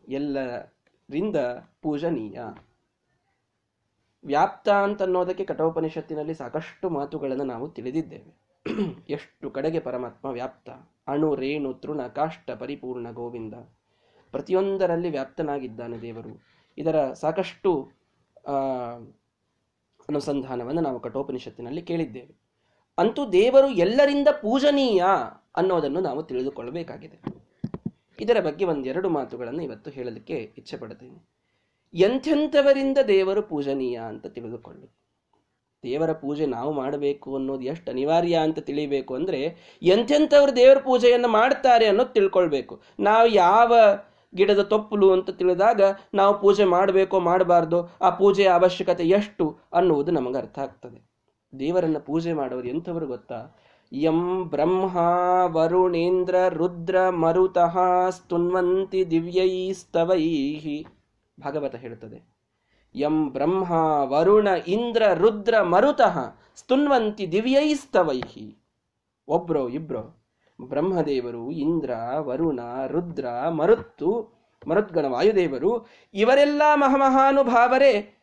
ಎಲ್ಲರಿಂದ ಪೂಜನೀಯ. ವ್ಯಾಪ್ತ ಅಂತ ಅನ್ನೋದಕ್ಕೆ ಕಠೋಪನಿಷತ್ತಿನಲ್ಲಿ ಸಾಕಷ್ಟು ಮಾತುಗಳನ್ನು ನಾವು ತಿಳಿದಿದ್ದೇವೆ. ಎಷ್ಟು ಕಡೆಗೆ ಪರಮಾತ್ಮ ವ್ಯಾಪ್ತ? ಅಣು, ರೇಣು, ತೃಣ, ಕಾಷ್ಟ, ಪರಿಪೂರ್ಣ, ಗೋವಿಂದ. ಪ್ರತಿಯೊಂದರಲ್ಲಿ ವ್ಯಾಪ್ತನಾಗಿದ್ದಾನೆ ದೇವರು. ಇದರ ಸಾಕಷ್ಟು ಅನುಸಂಧಾನವನ್ನು ನಾವು ಕಠೋಪನಿಷತ್ತಿನಲ್ಲಿ ಕೇಳಿದ್ದೇವೆ. ಅಂತೂ ದೇವರು ಎಲ್ಲರಿಂದ ಪೂಜನೀಯ. ಅನ್ನೋದನ್ನು ನಾವು ತಿಳಿದುಕೊಳ್ಳಬೇಕಾಗಿದೆ. ಇದರ ಬಗ್ಗೆ ಒಂದೆರಡು ಮಾತುಗಳನ್ನು ಇವತ್ತು ಹೇಳಲಿಕ್ಕೆ ಇಚ್ಛೆ ಪಡ್ತೀನಿ ಎಂಥೆಂಥವರಿಂದ ದೇವರು ಪೂಜನೀಯ ಅಂತ ತಿಳಿದುಕೊಳ್ಳಿ. ದೇವರ ಪೂಜೆ ನಾವು ಮಾಡಬೇಕು ಅನ್ನೋದು ಎಷ್ಟು ಅನಿವಾರ್ಯ ಅಂತ ತಿಳಿಬೇಕು ಅಂದ್ರೆ ಎಂಥೆಂಥವ್ರು ದೇವರ ಪೂಜೆಯನ್ನು ಮಾಡ್ತಾರೆ ಅನ್ನೋದು ತಿಳ್ಕೊಳ್ಬೇಕು. ನಾವು ಯಾವ ಗಿಡದ ತೊಪ್ಪಲು ಅಂತ ತಿಳಿದಾಗ ನಾವು ಪೂಜೆ ಮಾಡಬೇಕೋ ಮಾಡಬಾರ್ದು ಆ ಪೂಜೆಯ ಅವಶ್ಯಕತೆ ಎಷ್ಟು ಅನ್ನುವುದು ನಮಗೆ ಅರ್ಥ ಆಗ್ತದೆ. ದೇವರನ್ನು ಪೂಜೆ ಮಾಡೋರು ಎಂಥವರು ಗೊತ್ತಾ? ಯಂ ಬ್ರಹ್ಮ ವರುಣೇಂದ್ರ ರುದ್ರ ಮರುತಃ ಸ್ತುನ್ವಂತಿ ದಿವ್ಯೈಸ್ತವೈಹಿ. ಭಾಗವತ ಹೇಳುತ್ತದೆ. ಯಂ ಬ್ರಹ್ಮ ವರುಣ ಇಂದ್ರ ರುದ್ರ ಮರುತಃ ಸ್ತುನ್ವಂತಿ ದಿವ್ಯೈಸ್ತವೈಹಿ. ಒಬ್ರೋ ಇಬ್ರೋ, ಬ್ರಹ್ಮದೇವರು ಇಂದ್ರ ವರುಣ ರುದ್ರ ಮರುತ್ತು ಮರುದ್ಗಣ ವಾಯುದೇವರು ಇವರೆಲ್ಲ ಮಹಾಮಹಾನುಭಾವರೇ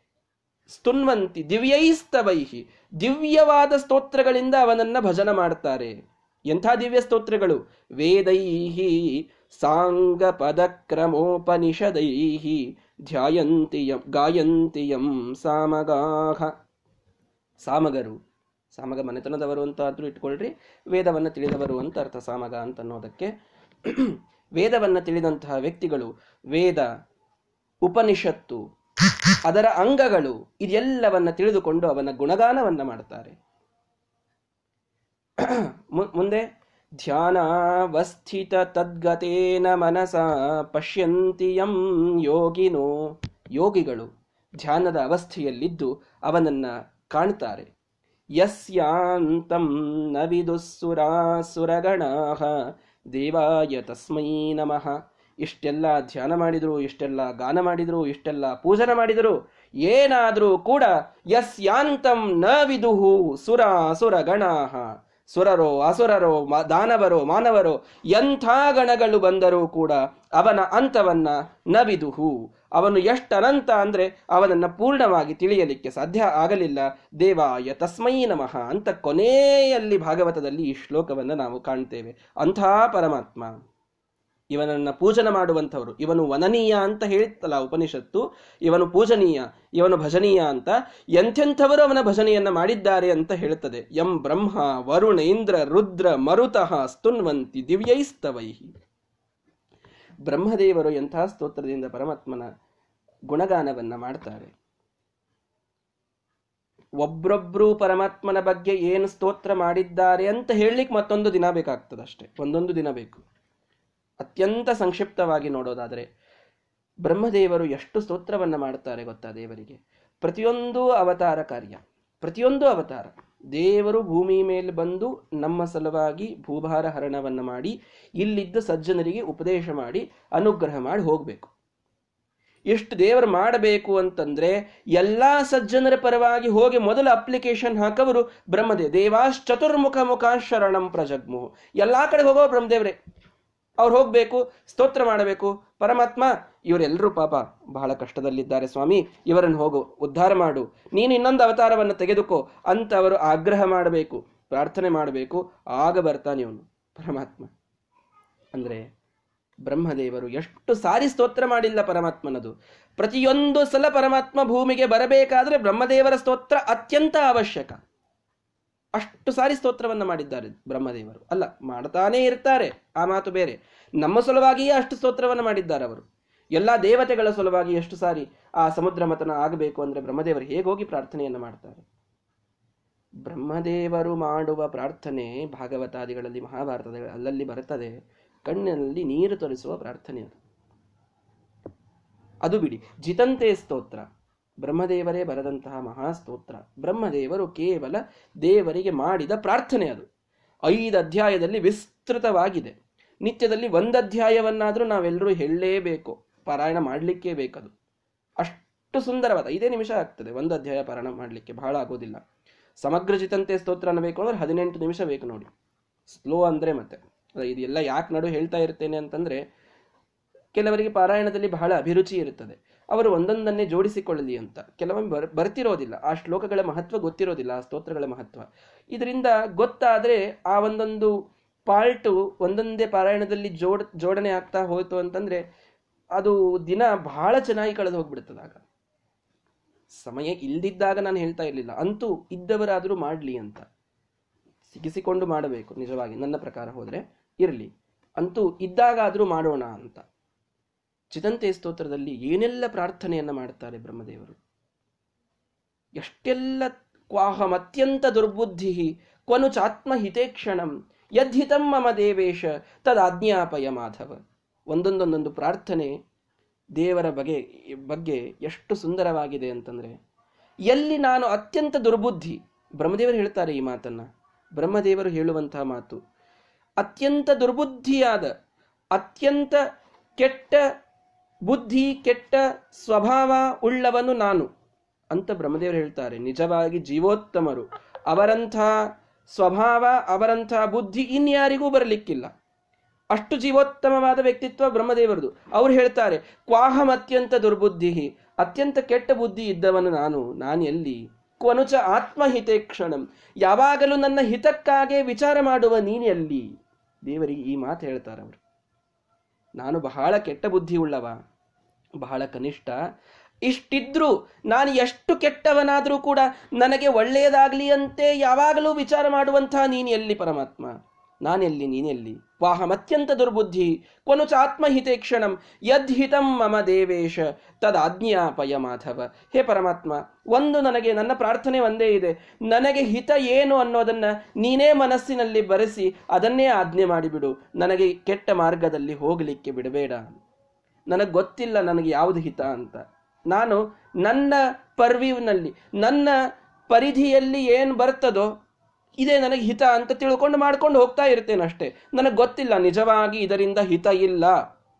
ಸ್ತುನ್ವಂತಿ, ದಿವ್ಯೈಸ್ತವೈಹಿ. ದಿವ್ಯವಾದ ಸ್ತೋತ್ರಗಳಿಂದ ಅವನನ್ನ ಭಜನ ಮಾಡ್ತಾರೆ. ಎಂಥ ದಿವ್ಯ ಸ್ತೋತ್ರಗಳು? ವೇದೈಹಿ ಸಾಂಗ ಪದಕ್ರಮೋಪನಿಷದೈಹಿ ಧ್ಯಾಯಂತಿಯಂ ಗಾಯಂತಿಯಂ ಸಾಮಗಾಹ. ಸಾಮಗರು. ಸಾಮಗ ಮನೆತನದವರು ಅಂತ ಆದ್ರೂ ಇಟ್ಕೊಳ್ರಿ. ವೇದವನ್ನು ತಿಳಿದವರು ಅಂತ ಅರ್ಥ ಸಾಮಗ ಅಂತ ಅನ್ನೋದಕ್ಕೆ ವೇದವನ್ನು ತಿಳಿದಂತಹ ವ್ಯಕ್ತಿಗಳು ವೇದ, ಉಪನಿಷತ್ತು ಅದರ ಅಂಗಗಳು ಇದೆಲ್ಲವನ್ನ ತಿಳಿದುಕೊಂಡು ಅವನ ಗುಣಗಾನವನ್ನ ಮಾಡ್ತಾರೆ. ಮುಂದೆ, ಧ್ಯಾನಾವಸ್ಥಿತ ತದ್ಗತೇನ ಮನಸ ಪಶ್ಯಂತಿಯಂ ಯೋಗಿನೋ, ಯೋಗಿಗಳು ಧ್ಯಾನದ ಅವಸ್ಥೆಯಲ್ಲಿದ್ದು ಅವನನ್ನ ಕಾಣ್ತಾರೆ. ಯಸ್ಯಾಂತಂ ನವಿದುಸುರಾಸುರಗಣಾಹ ದೇವಾಯ ತಸ್ಮೈ ನಮಃ. ಇಷ್ಟೆಲ್ಲ ಧ್ಯಾನ ಮಾಡಿದರು, ಇಷ್ಟೆಲ್ಲ ಗಾನ ಮಾಡಿದರು, ಇಷ್ಟೆಲ್ಲ ಪೂಜನ ಮಾಡಿದರು, ಏನಾದರೂ ಕೂಡ ಯಸ್ಯಾಂತಂ ನ ವಿದುಹು ಸುರ ಅಸುರ ಗಣಾಹ ಸುರರೋ, ಅಸುರರೋ ದಾನವರೋ, ಮಾನವರೋ, ಎಂಥ ಗಣಗಳು ಬಂದರೂ ಕೂಡ ಅವನ ಅಂತವನ್ನ ನವಿದುಹು. ಅವನು ಎಷ್ಟನಂತ ಅಂದರೆ ಅವನನ್ನು ಪೂರ್ಣವಾಗಿ ತಿಳಿಯಲಿಕ್ಕೆ ಸಾಧ್ಯ ಆಗಲಿಲ್ಲ. ದೇವಾಯ ತಸ್ಮೈ ನಮಃ ಅಂತ ಕೊನೆಯಲ್ಲಿ ಭಾಗವತದಲ್ಲಿ ಈ ಶ್ಲೋಕವನ್ನು ನಾವು ಕಾಣ್ತೇವೆ. ಅಂಥ ಪರಮಾತ್ಮ. ಇವನನ್ನ ಪೂಜನ ಮಾಡುವಂಥವರು. ಇವನು ವನನೀಯ ಅಂತ ಹೇಳ್ತಲ್ಲ ಉಪನಿಷತ್ತು. ಇವನು ಪೂಜನೀಯ, ಇವನು ಭಜನೀಯ ಅಂತ. ಎಂಥೆಂಥವರು ಅವನ ಭಜನೆಯನ್ನ ಮಾಡಿದ್ದಾರೆ ಅಂತ ಹೇಳುತ್ತದೆ ಎಂ ಬ್ರಹ್ಮ, ವರುಣ, ಇಂದ್ರ, ರುದ್ರ, ಮರುತಃ, ಸ್ತುನ್ವಂತಿ, ದಿವ್ಯೈಸ್ತವೈಹಿ. ಬ್ರಹ್ಮದೇವರು ಎಂಥ ಸ್ತೋತ್ರದಿಂದ ಪರಮಾತ್ಮನ ಗುಣಗಾನವನ್ನ ಮಾಡ್ತಾರೆ? ಒಬ್ರೊಬ್ರು ಪರಮಾತ್ಮನ ಬಗ್ಗೆ ಏನು ಸ್ತೋತ್ರ ಮಾಡಿದ್ದಾರೆ ಅಂತ ಹೇಳಲಿಕ್ಕೆ ಮತ್ತೊಂದು ದಿನ ಬೇಕಾಗ್ತದಷ್ಟೇ. ಒಂದೊಂದು ದಿನ ಬೇಕು. ಅತ್ಯಂತ ಸಂಕ್ಷಿಪ್ತವಾಗಿ ನೋಡೋದಾದರೆ, ಬ್ರಹ್ಮದೇವರು ಎಷ್ಟು ಸ್ತೋತ್ರವನ್ನು ಮಾಡ್ತಾರೆ ಗೊತ್ತಾ ದೇವರಿಗೆ? ಪ್ರತಿಯೊಂದು ಅವತಾರ ಕಾರ್ಯ, ಪ್ರತಿಯೊಂದು ಅವತಾರ, ದೇವರು ಭೂಮಿ ಮೇಲೆ ಬಂದು ನಮ್ಮ ಸಲುವಾಗಿ ಭೂಭಾರ ಹರಣವನ್ನು ಮಾಡಿ, ಇಲ್ಲಿದ್ದ ಸಜ್ಜನರಿಗೆ ಉಪದೇಶ ಮಾಡಿ, ಅನುಗ್ರಹ ಮಾಡಿ ಹೋಗಬೇಕು. ಎಷ್ಟು ದೇವರು ಮಾಡಬೇಕು ಅಂತಂದ್ರೆ, ಎಲ್ಲಾ ಸಜ್ಜನರ ಪರವಾಗಿ ಹೋಗಿ ಮೊದಲು ಅಪ್ಲಿಕೇಶನ್ ಹಾಕವರು ಬ್ರಹ್ಮದೇವ್ ದೇವಾಶ್ಚತುರ್ಮುಖ ಮುಖ ಶರಣಂ ಪ್ರಜಗ್ಮು ಎಲ್ಲಾ ಕಡೆ ಹೋಗೋ ಬ್ರಹ್ಮದೇವ್ರೆ ಅವ್ರು ಹೋಗ್ಬೇಕು, ಸ್ತೋತ್ರ ಮಾಡಬೇಕು. ಪರಮಾತ್ಮ ಇವರೆಲ್ಲರೂ ಪಾಪ ಬಹಳ ಕಷ್ಟದಲ್ಲಿದ್ದಾರೆ ಸ್ವಾಮಿ. ಇವರನ್ನು ಹೋಗು, ಉದ್ಧಾರ ಮಾಡು. ನೀನು ಇನ್ನೊಂದು ಅವತಾರವನ್ನು ತೆಗೆದುಕೋ. ಅಂತ ಅವರು ಆಗ್ರಹ ಮಾಡಬೇಕು, ಪ್ರಾರ್ಥನೆ ಮಾಡಬೇಕು. ಆಗ ಬರ್ತಾನೆ ಇವನು, ಪರಮಾತ್ಮ. ಅಂದ್ರೆ ಬ್ರಹ್ಮದೇವರು ಎಷ್ಟು ಸಾರಿ ಸ್ತೋತ್ರ ಮಾಡಿಲ್ಲ ಪರಮಾತ್ಮನದು. ಪ್ರತಿಯೊಂದು ಸಲ ಪರಮಾತ್ಮ ಭೂಮಿಗೆ ಬರಬೇಕಾದ್ರೆ ಬ್ರಹ್ಮದೇವರ ಸ್ತೋತ್ರ ಅತ್ಯಂತ ಅವಶ್ಯಕ. ಅಷ್ಟು ಸಾರಿ ಸ್ತೋತ್ರವನ್ನ ಮಾಡಿದ್ದಾರೆ ಬ್ರಹ್ಮದೇವರು. ಅಲ್ಲ, ಮಾಡ್ತಾನೇ ಇರ್ತಾರೆ, ಆ ಮಾತು ಬೇರೆ. ನಮ್ಮ ಸಲುವಾಗಿಯೇ ಅಷ್ಟು ಸ್ತೋತ್ರವನ್ನು ಮಾಡಿದ್ದಾರೆ ಅವರು. ಎಲ್ಲ ದೇವತೆಗಳ ಸಲುವಾಗಿ ಎಷ್ಟು ಸಾರಿ ಆ ಸಮುದ್ರ ಮತನ ಆಗಬೇಕು ಅಂದ್ರೆ ಬ್ರಹ್ಮದೇವರು ಹೇಗೋಗಿ ಹೋಗಿ ಪ್ರಾರ್ಥನೆಯನ್ನು ಮಾಡ್ತಾರೆ? ಬ್ರಹ್ಮದೇವರು ಮಾಡುವ ಪ್ರಾರ್ಥನೆ ಭಾಗವತಾದಿಗಳಲ್ಲಿ ಮಹಾಭಾರತದ ಅಲ್ಲಲ್ಲಿ ಬರುತ್ತದೆ. ಕಣ್ಣಿನಲ್ಲಿ ನೀರು ತೊರಿಸುವ ಪ್ರಾರ್ಥನೆ ಅದು. ಅದು ಬಿಡಿ, ಜಿತಂತೆ ಸ್ತೋತ್ರ. ಬ್ರಹ್ಮದೇವರೇ ಬರೆದಂತಹ ಮಹಾಸ್ತೋತ್ರ. ಬ್ರಹ್ಮದೇವರು ಕೇವಲ ದೇವರಿಗೆ ಮಾಡಿದ ಪ್ರಾರ್ಥನೆ ಅದು. ಐದು ಅಧ್ಯಾಯದಲ್ಲಿ ವಿಸ್ತೃತವಾಗಿದೆ. ನಿತ್ಯದಲ್ಲಿ ಒಂದು ಅಧ್ಯಾಯವನ್ನಾದರೂ ನಾವೆಲ್ಲರೂ ಹೇಳಲೇಬೇಕು. ಪಾರಾಯಣ ಮಾಡಲಿಕ್ಕೇ ಬೇಕದು. ಅಷ್ಟು ಸುಂದರವಾದ, ಐದೇ ನಿಮಿಷ ಆಗ್ತದೆ ಒಂದು ಅಧ್ಯಾಯ ಪಾರಾಯಣ ಮಾಡಲಿಕ್ಕೆ, ಬಹಳ ಆಗೋದಿಲ್ಲ. ಸಮಗ್ರ ಜಿತಂತೆ ಸ್ತೋತ್ರ ಅನ್ನಬೇಕು ಅಂದ್ರೆ ಹದಿನೆಂಟು ನಿಮಿಷ ಬೇಕು ನೋಡಿ. ಸ್ಲೋ ಅಂದ್ರೆ ಮತ್ತೆ. ಇದೆಲ್ಲ ಯಾಕೆ ನಡು ಹೇಳ್ತಾ ಇರ್ತೇನೆ ಅಂತಂದ್ರೆ ಕೆಲವರಿಗೆ ಪಾರಾಯಣದಲ್ಲಿ ಬಹಳ ಅಭಿರುಚಿ ಇರುತ್ತದೆ. ಅವರು ಒಂದೊಂದನ್ನೇ ಜೋಡಿಸಿಕೊಳ್ಳಲಿ ಅಂತ. ಕೆಲವೊಮ್ಮೆ ಬರ್, ಬರ್ತಿರೋದಿಲ್ಲ. ಆ ಶ್ಲೋಕಗಳ ಮಹತ್ವ ಗೊತ್ತಿರೋದಿಲ್ಲ, ಆ ಸ್ತೋತ್ರಗಳ ಮಹತ್ವ. ಇದರಿಂದ ಗೊತ್ತಾದರೆ ಆ ಒಂದೊಂದು ಪಾರ್ಟು ಒಂದೊಂದೇ ಪಾರಾಯಣದಲ್ಲಿ ಜೋಡ್, ಜೋಡಣೆ ಆಗ್ತಾ ಹೋಯಿತು ಅಂತಂದರೆ ಅದು ದಿನ ಬಹಳ ಚೆನ್ನಾಗಿ ಕಳೆದು ಹೋಗ್ಬಿಡ್ತದಾಗ ಸಮಯ ಇಲ್ದಿದ್ದಾಗ ನಾನು ಹೇಳ್ತಾ ಇರಲಿಲ್ಲ. ಅಂತೂ ಇದ್ದವರಾದರೂ ಮಾಡಲಿ ಅಂತ. ಸಿಗಿಸಿಕೊಂಡು ಮಾಡಬೇಕು. ನಿಜವಾಗಿ ನನ್ನ ಪ್ರಕಾರ ಹೋದರೆ ಇರಲಿ. ಅಂತೂ ಇದ್ದಾಗಾದರೂ ಮಾಡೋಣ ಅಂತ. ಚಿದಂತೆ ಸ್ತೋತ್ರದಲ್ಲಿ ಏನೆಲ್ಲ ಪ್ರಾರ್ಥನೆಯನ್ನು ಮಾಡ್ತಾರೆ ಬ್ರಹ್ಮದೇವರು? ಎಷ್ಟೆಲ್ಲ ಕ್ವಾಹಂ, ಅತ್ಯಂತ ದುರ್ಬುದ್ಧಿ, ಕ್ವನು ಚಾತ್ಮ ಹಿತೇಕ್ಷಣಂ ಯದ್ಹಿತಂ ಮಮ ದೇವೇಶ, ತದಾಜ್ಞಾಪಯ ಮಾಧವ. ಒಂದೊಂದೊಂದೊಂದು ಪ್ರಾರ್ಥನೆ ದೇವರ ಬಗೆ, ಬಗ್ಗೆ ಎಷ್ಟು ಸುಂದರವಾಗಿದೆ ಅಂತಂದರೆ, ಎಲ್ಲಿ ನಾನು ಅತ್ಯಂತ ದುರ್ಬುದ್ಧಿ, ಬ್ರಹ್ಮದೇವರು ಹೇಳ್ತಾರೆ ಈ ಮಾತನ್ನು, ಬ್ರಹ್ಮದೇವರು ಹೇಳುವಂತಹ ಮಾತು, ಅತ್ಯಂತ ದುರ್ಬುದ್ಧಿಯಾದ, ಅತ್ಯಂತ ಕೆಟ್ಟ ಬುದ್ಧಿ, ಕೆಟ್ಟ ಸ್ವಭಾವ ಉಳ್ಳವನು ನಾನು ಅಂತ ಬ್ರಹ್ಮದೇವರು ಹೇಳ್ತಾರೆ. ನಿಜವಾಗಿ ಜೀವೋತ್ತಮರು. ಅವರಂಥ ಸ್ವಭಾವ, ಅವರಂಥ ಬುದ್ಧಿ ಇನ್ಯಾರಿಗೂ ಬರಲಿಕ್ಕಿಲ್ಲ. ಅಷ್ಟು ಜೀವೋತ್ತಮವಾದ ವ್ಯಕ್ತಿತ್ವ ಬ್ರಹ್ಮದೇವರದು. ಅವ್ರು ಹೇಳ್ತಾರೆ, ಕ್ವಾಹಂ ಅತ್ಯಂತ ದುರ್ಬುದ್ಧಿ, ಅತ್ಯಂತ ಕೆಟ್ಟ ಬುದ್ಧಿ ಇದ್ದವನು ನಾನು. ನಾನು ಎಲ್ಲಿ? ಕ್ವನುಚ ಆತ್ಮಹಿತೆ ಕ್ಷಣಂ. ಯಾವಾಗಲೂ ನನ್ನ ಹಿತಕ್ಕಾಗೆ ವಿಚಾರ ಮಾಡುವ ನೀನು ಎಲ್ಲಿ ದೇವರಿಗೆ ಈ ಮಾತು ಹೇಳ್ತಾರೆ ಅವರು. ನಾನು ಬಹಳ ಕೆಟ್ಟ ಬುದ್ಧಿ ಉಳ್ಳವ ಬಹಳ ಕನಿಷ್ಠ. ಇಷ್ಟಿದ್ರೂ ನಾನು ಎಷ್ಟು ಕೆಟ್ಟವನಾದರೂ ಕೂಡ ನನಗೆ ಒಳ್ಳೆಯದಾಗಲಿ ಅಂತೆ ಯಾವಾಗಲೂ ವಿಚಾರ ಮಾಡುವಂತಹ ನೀನು ಎಲ್ಲಿ ಪರಮಾತ್ಮ? ನಾನೆಲ್ಲಿ, ನೀನೆಲ್ಲಿ? ವಾಹಮತ್ಯಂತ ದುರ್ಬುದ್ಧಿ. ಕೊನುಚ ಆತ್ಮಹಿತೆ ಕ್ಷಣಂ, ಯದ್ಹಿತಂ ಮಮ ದೇವೇಶ. ತದಾಜ್ಞಾಪಯ ಮಾಧವ. ಹೇ ಪರಮಾತ್ಮ, ಒಂದು ನನಗೆ, ನನ್ನ ಪ್ರಾರ್ಥನೆ ಒಂದೇ ಇದೆ. ನನಗೆ ಹಿತ ಏನು ಅನ್ನೋದನ್ನ ನೀನೇ ಮನಸ್ಸಿನಲ್ಲಿ ಬರೆಸಿ, ಅದನ್ನೇ ಆಜ್ಞೆ ಮಾಡಿಬಿಡು. ನನಗೆ ಕೆಟ್ಟ ಮಾರ್ಗದಲ್ಲಿ ಹೋಗಲಿಕ್ಕೆ ಬಿಡಬೇಡ. ನನಗೆ ಗೊತ್ತಿಲ್ಲ ನನಗೆ ಯಾವುದು ಹಿತ ಅಂತ. ನಾನು ನನ್ನ ಪರ್ವಿವ್ನಲ್ಲಿ ನನ್ನ ಪರಿಧಿಯಲ್ಲಿ ಏನು ಬರ್ತದೋ ಇದೇ ನನಗೆ ಹಿತ ಅಂತ ತಿಳ್ಕೊಂಡು ಮಾಡ್ಕೊಂಡು ಹೋಗ್ತಾ ಇರ್ತೇನೆ ಅಷ್ಟೇ. ನನಗೆ ಗೊತ್ತಿಲ್ಲ, ನಿಜವಾಗಿ ಇದರಿಂದ ಹಿತ ಇಲ್ಲ.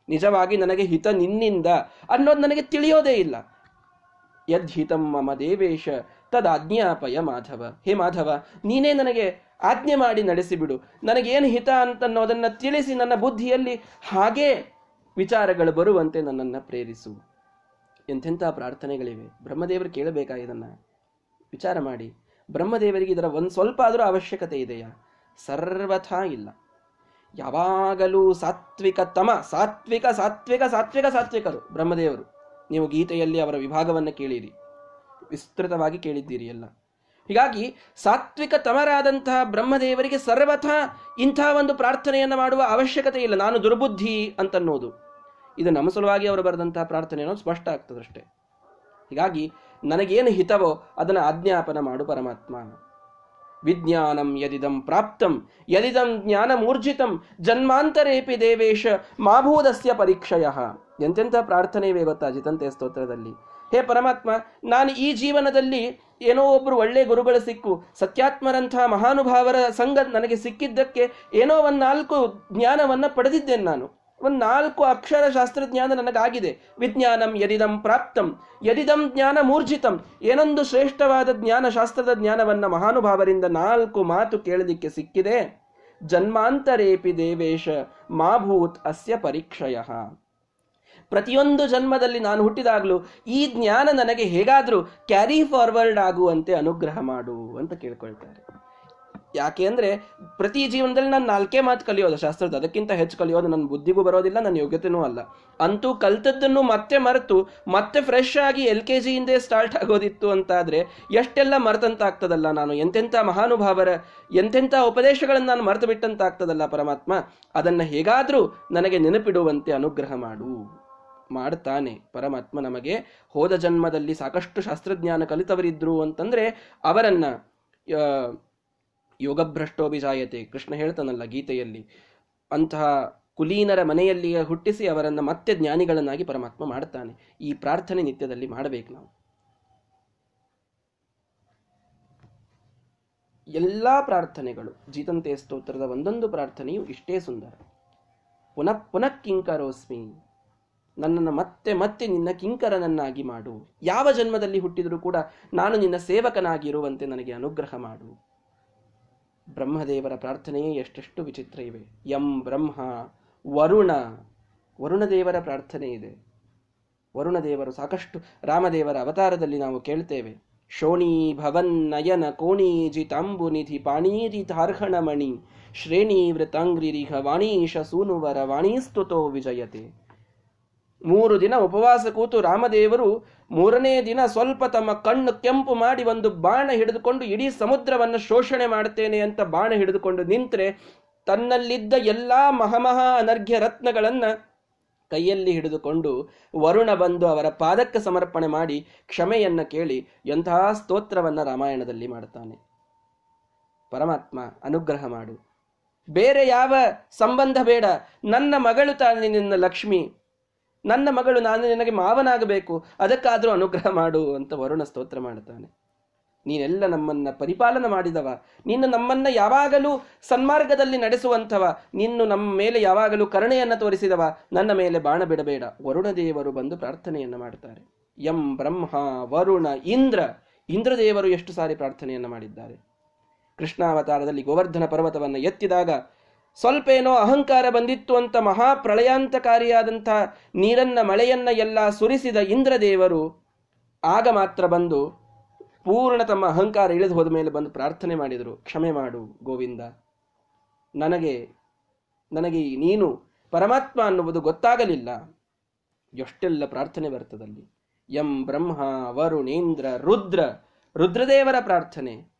ನಿಜವಾಗಿ ನನಗೆ ಹಿತ ನಿನ್ನಿಂದ ಅನ್ನೋದು ನನಗೆ ತಿಳಿಯೋದೇ ಇಲ್ಲ. ಯದ್ಹಿತಂ ಮಮ ದೇವೇಶ ತದಾಜ್ಞಾಪಯ ಮಾಧವ. ಹೇ ಮಾಧವ, ನೀನೇ ನನಗೆ ಆಜ್ಞೆ ಮಾಡಿ ನಡೆಸಿಬಿಡು. ನನಗೇನು ಹಿತ ಅಂತನ್ನೋದನ್ನು ತಿಳಿಸಿ ನನ್ನ ಬುದ್ಧಿಯಲ್ಲಿ ಹಾಗೇ ವಿಚಾರಗಳು ಬರುವಂತೆ ನನ್ನನ್ನು ಪ್ರೇರಿಸು. ಎಂಥೆಂಥ ಪ್ರಾರ್ಥನೆಗಳಿವೆ. ಬ್ರಹ್ಮದೇವರು ಕೇಳಬೇಕಾ ಇದನ್ನು? ವಿಚಾರ ಮಾಡಿ. ಬ್ರಹ್ಮದೇವರಿಗೆ ಇದರ ಒಂದು ಸ್ವಲ್ಪ ಆದರೂ ಅವಶ್ಯಕತೆ ಇದೆಯಾ? ಸರ್ವಥಾ ಇಲ್ಲ. ಯಾವಾಗಲೂ ಸಾತ್ವಿಕ ತಮ, ಸಾತ್ವಿಕ ಸಾತ್ವಿಕ ಸಾತ್ವಿಕ, ಸಾತ್ವಿಕರು ಬ್ರಹ್ಮದೇವರು. ನೀವು ಗೀತೆಯಲ್ಲಿ ಅವರ ವಿಭಾಗವನ್ನು ಕೇಳಿರಿ. ವಿಸ್ತೃತವಾಗಿ ಕೇಳಿದ್ದೀರಿ ಎಲ್ಲ. ಹೀಗಾಗಿ ಸಾತ್ವಿಕ ತಮರಾದಂತಹ ಬ್ರಹ್ಮದೇವರಿಗೆ ಸರ್ವಥ ಇಂಥ ಒಂದು ಪ್ರಾರ್ಥನೆಯನ್ನು ಮಾಡುವ ಅವಶ್ಯಕತೆ ಇಲ್ಲ. ನಾನು ದುರ್ಬುದ್ಧಿ ಅಂತನ್ನೋದು. ಇದು ನಮ್ಮ ಸಲುವಾಗಿ ಅವರು ಬರೆದಂತಹ ಪ್ರಾರ್ಥನೆ ಅನ್ನೋದು ಸ್ಪಷ್ಟ ಆಗ್ತದಷ್ಟೇ. ಹೀಗಾಗಿ ನನಗೇನು ಹಿತವೋ ಅದನ್ನು ಆಜ್ಞಾಪನ ಮಾಡು ಪರಮಾತ್ಮ. ವಿಜ್ಞಾನಂ ಯದಿದಂ ಪ್ರಾಪ್ತಂ, ಯದಿದಂ ಜ್ಞಾನಮೂರ್ಜಿತಂ, ಜನ್ಮಾಂತರೇಪಿ ದೇವೇಶ ಮಾಭೂದಸ್ಯ ಪರೀಕ್ಷಯ. ಎಂತೆಂಥ ಪ್ರಾರ್ಥನೆ ಇವೆ ಗೊತ್ತಾ ಜಿತಂತೆ ಸ್ತೋತ್ರದಲ್ಲಿ. ಹೇ ಪರಮಾತ್ಮ, ನಾನು ಈ ಜೀವನದಲ್ಲಿ ಏನೋ ಒಬ್ಬರು ಒಳ್ಳೆ ಗುರುಗಳು ಸಿಕ್ಕು, ಸತ್ಯಾತ್ಮರಂಥ ಮಹಾನುಭಾವರ ಸಂಘ ನನಗೆ ಸಿಕ್ಕಿದ್ದಕ್ಕೆ ಏನೋ ಒಂದು ನಾಲ್ಕು ಜ್ಞಾನವನ್ನ ಪಡೆದಿದ್ದೇನೆ ನಾನು. ಒಂದು ನಾಲ್ಕು ಅಕ್ಷರ ಶಾಸ್ತ್ರಜ್ಞಾನ ನನಗಾಗಿದೆ. ವಿಜ್ಞಾನಂ ಯದಿದಂ ಪ್ರಾಪ್ತಂ, ಯದಿದಂ ಜ್ಞಾನ ಮೂರ್ಜಿತಂ. ಏನೊಂದು ಶ್ರೇಷ್ಠವಾದ ಜ್ಞಾನ ಶಾಸ್ತ್ರದ ಜ್ಞಾನವನ್ನ ಮಹಾನುಭಾವರಿಂದ ನಾಲ್ಕು ಮಾತು ಕೇಳಲಿಕ್ಕೆ ಸಿಕ್ಕಿದೆ. ಜನ್ಮಾಂತರೇಪಿ ದೇವೇಶ ಮಾಭೂತ್ ಅಸ್ಯ ಪರೀಕ್ಷಯ. ಪ್ರತಿಯೊಂದು ಜನ್ಮದಲ್ಲಿ ನಾನು ಹುಟ್ಟಿದಾಗಲೂ ಈ ಜ್ಞಾನ ನನಗೆ ಹೇಗಾದರೂ ಕ್ಯಾರಿ ಫಾರ್ವರ್ಡ್ ಆಗುವಂತೆ ಅನುಗ್ರಹ ಮಾಡು ಅಂತ ಕೇಳ್ಕೊಳ್ತಾರೆ. ಯಾಕೆ ಅಂದರೆ ಪ್ರತಿ ಜೀವನದಲ್ಲಿ ನಾನು ನಾಲ್ಕೇ ಮಾತು ಕಲಿಯೋದು ಶಾಸ್ತ್ರದ ಅದಕ್ಕಿಂತ ಹೆಚ್ಚು ಕಲಿಯೋದು ನನ್ನ ಬುದ್ಧಿಗೂ ಬರೋದಿಲ್ಲ, ನನ್ನ ಯೋಗ್ಯತೆನೂ ಅಲ್ಲ. ಅಂತೂ ಕಲ್ತದ್ದನ್ನು ಮತ್ತೆ ಮರೆತು, ಮತ್ತೆ ಫ್ರೆಶ್ ಆಗಿ ಎಲ್ ಕೆ ಜಿಯಿಂದೇ ಸ್ಟಾರ್ಟ್ ಆಗೋದಿತ್ತು ಅಂತಾದರೆ ಎಷ್ಟೆಲ್ಲ ಮರೆತಂತಾಗ್ತದಲ್ಲ ನಾನು? ಎಂತೆಂಥ ಮಹಾನುಭಾವರ, ಎಂತೆಂಥ ಉಪದೇಶಗಳನ್ನು ನಾನು ಮರೆತು ಬಿಟ್ಟಂತಾಗ್ತದಲ್ಲ ಪರಮಾತ್ಮ? ಅದನ್ನ ಹೇಗಾದರೂ ನನಗೆ ನೆನಪಿಡುವಂತೆ ಅನುಗ್ರಹ ಮಾಡು. ಮಾಡ್ತಾನೆ. ಪರಮಾತ್ಮ ನಮಗೆ ಹೋದ ಜನ್ಮದಲ್ಲಿ ಸಾಕಷ್ಟು ಶಾಸ್ತ್ರಜ್ಞಾನ ಕಲಿತವರಿದ್ರು ಅಂತಂದ್ರೆ ಅವರನ್ನ ಯೋಗಭ್ರಷ್ಟೋಭಿಜಾಯತೆ. ಕೃಷ್ಣ ಹೇಳ್ತಾನಲ್ಲ ಗೀತೆಯಲ್ಲಿ, ಅಂತಹ ಕುಲೀನರ ಮನೆಯಲ್ಲಿಯೇ ಹುಟ್ಟಿಸಿ ಅವರನ್ನು ಮತ್ತೆ ಜ್ಞಾನಿಗಳನ್ನಾಗಿ ಪರಮಾತ್ಮ ಮಾಡ್ತಾನೆ. ಈ ಪ್ರಾರ್ಥನೆ ನಿತ್ಯದಲ್ಲಿ ಮಾಡಬೇಕು ನಾವು. ಎಲ್ಲಾ ಪ್ರಾರ್ಥನೆಗಳು, ಜೀತಂತೆ ಸ್ತೋತ್ರದ ಒಂದೊಂದು ಪ್ರಾರ್ಥನೆಯು ಇಷ್ಟೇ ಸುಂದರ. ಪುನಃ ಪುನಃ ಕಿಂಕರೋಸ್ಮಿ, ನನ್ನನ್ನು ಮತ್ತೆ ಮತ್ತೆ ನಿನ್ನ ಕಿಂಕರನನ್ನಾಗಿ ಮಾಡು. ಯಾವ ಜನ್ಮದಲ್ಲಿ ಹುಟ್ಟಿದರೂ ಕೂಡ ನಾನು ನಿನ್ನ ಸೇವಕನಾಗಿರುವಂತೆ ನನಗೆ ಅನುಗ್ರಹ ಮಾಡು. ಬ್ರಹ್ಮದೇವರ ಪ್ರಾರ್ಥನೆಯೇ ಎಷ್ಟೆಷ್ಟು ವಿಚಿತ್ರ ಇವೆ. ಯಂ ಬ್ರಹ್ಮ, ವರುಣ, ವರುಣದೇವರ ಪ್ರಾರ್ಥನೆ ಇದೆ. ವರುಣದೇವರು ಸಾಕಷ್ಟು, ರಾಮದೇವರ ಅವತಾರದಲ್ಲಿ ನಾವು ಕೇಳ್ತೇವೆ. ಶೋಣಿ ಭವನ್ ನಯನ ಕೋಣೀಜಿತಾಂಬು ನಿಧಿ ಪಾಣೀರಿ ತಾರ್ಹಣಮಣಿ, ಶ್ರೇಣಿ ವೃತಾಂಗ್ರಿರಿಹ ವಾಣೀಶ ಸೂನುವರ ವಾಣೀಸ್ತುತೋ ವಿಜಯತೆ. ಮೂರು ದಿನ ಉಪವಾಸ ಕೂತು ರಾಮದೇವರು ಮೂರನೇ ದಿನ ಸ್ವಲ್ಪ ತಮ್ಮ ಕಣ್ಣು ಕೆಂಪು ಮಾಡಿ ಒಂದು ಬಾಣ ಹಿಡಿದುಕೊಂಡು ಇಡೀ ಸಮುದ್ರವನ್ನು ಶೋಷಣೆ ಮಾಡುತ್ತೇನೆ ಅಂತ ಬಾಣ ಹಿಡಿದುಕೊಂಡು ನಿಂತರೆ ತನ್ನಲ್ಲಿದ್ದ ಎಲ್ಲ ಮಹಾಮಹಾ ಅನರ್ಘ್ಯ ರತ್ನಗಳನ್ನು ಕೈಯಲ್ಲಿ ಹಿಡಿದುಕೊಂಡು ವರುಣ ಬಂದು ಅವರ ಪಾದಕ್ಕೆ ಸಮರ್ಪಣೆ ಮಾಡಿ ಕ್ಷಮೆಯನ್ನು ಕೇಳಿ ಎಂತಹ ಸ್ತೋತ್ರವನ್ನ ರಾಮಾಯಣದಲ್ಲಿ ಮಾಡುತ್ತಾನೆ. ಪರಮಾತ್ಮ, ಅನುಗ್ರಹ ಮಾಡು. ಬೇರೆ ಯಾವ ಸಂಬಂಧ ಬೇಡ. ನನ್ನ ಮಗಳು ತಾನೆ ನಿನ್ನ ಲಕ್ಷ್ಮಿ. ನನ್ನ ಮಗಳು ನಾನು ನಿನಗೆ ಮಾವನಾಗಬೇಕು, ಅದಕ್ಕಾದರೂ ಅನುಗ್ರಹ ಮಾಡು ಅಂತ ವರುಣ ಸ್ತೋತ್ರ ಮಾಡುತ್ತಾನೆ. ನೀನೆಲ್ಲ ನಮ್ಮನ್ನ ಪರಿಪಾಲನ ಮಾಡಿದವ, ನೀನು ನಮ್ಮನ್ನ ಯಾವಾಗಲೂ ಸನ್ಮಾರ್ಗದಲ್ಲಿ ನಡೆಸುವಂಥವ ನಿನ್ನು ನಮ್ಮ ಮೇಲೆ ಯಾವಾಗಲೂ ಕರುಣೆಯನ್ನು ತೋರಿಸಿದವ, ನನ್ನ ಮೇಲೆ ಬಾಣ ಬಿಡಬೇಡ. ವರುಣ ದೇವರು ಬಂದು ಪ್ರಾರ್ಥನೆಯನ್ನು ಮಾಡುತ್ತಾರೆ ಎಂ ಬ್ರಹ್ಮ ವರುಣ ಇಂದ್ರ, ಇಂದ್ರದೇವರು ಎಷ್ಟು ಸಾರಿ ಪ್ರಾರ್ಥನೆಯನ್ನು ಮಾಡಿದ್ದಾರೆ. ಕೃಷ್ಣಾವತಾರದಲ್ಲಿ ಗೋವರ್ಧನ ಪರ್ವತವನ್ನು ಎತ್ತಿದಾಗ ಸ್ವಲ್ಪ ಏನೋ ಅಹಂಕಾರ ಬಂದಿತ್ತು ಅಂತ ಮಹಾಪ್ರಳಯಾಂತಕಾರಿಯಾದಂಥ ನೀರನ್ನ ಮಳೆಯನ್ನ ಎಲ್ಲ ಸುರಿಸಿದ ಇಂದ್ರದೇವರು ಆಗ ಮಾತ್ರ ಬಂದು ಪೂರ್ಣ ತಮ್ಮ ಅಹಂಕಾರ ಇಳಿದು ಹೋದ ಮೇಲೆ ಬಂದು ಪ್ರಾರ್ಥನೆ ಮಾಡಿದರು. ಕ್ಷಮೆ ಮಾಡು ಗೋವಿಂದ. ನನಗೆ ನನಗೆ ನೀನು ಪರಮಾತ್ಮ ಅನ್ನುವುದು ಗೊತ್ತಾಗಲಿಲ್ಲ. ಎಷ್ಟೆಲ್ಲ ಪ್ರಾರ್ಥನೆ ಬರ್ತದಲ್ಲಿ ಎಂ ಬ್ರಹ್ಮ ವರುಣೇಂದ್ರ ರುದ್ರ, ರುದ್ರದೇವರ ಪ್ರಾರ್ಥನೆ.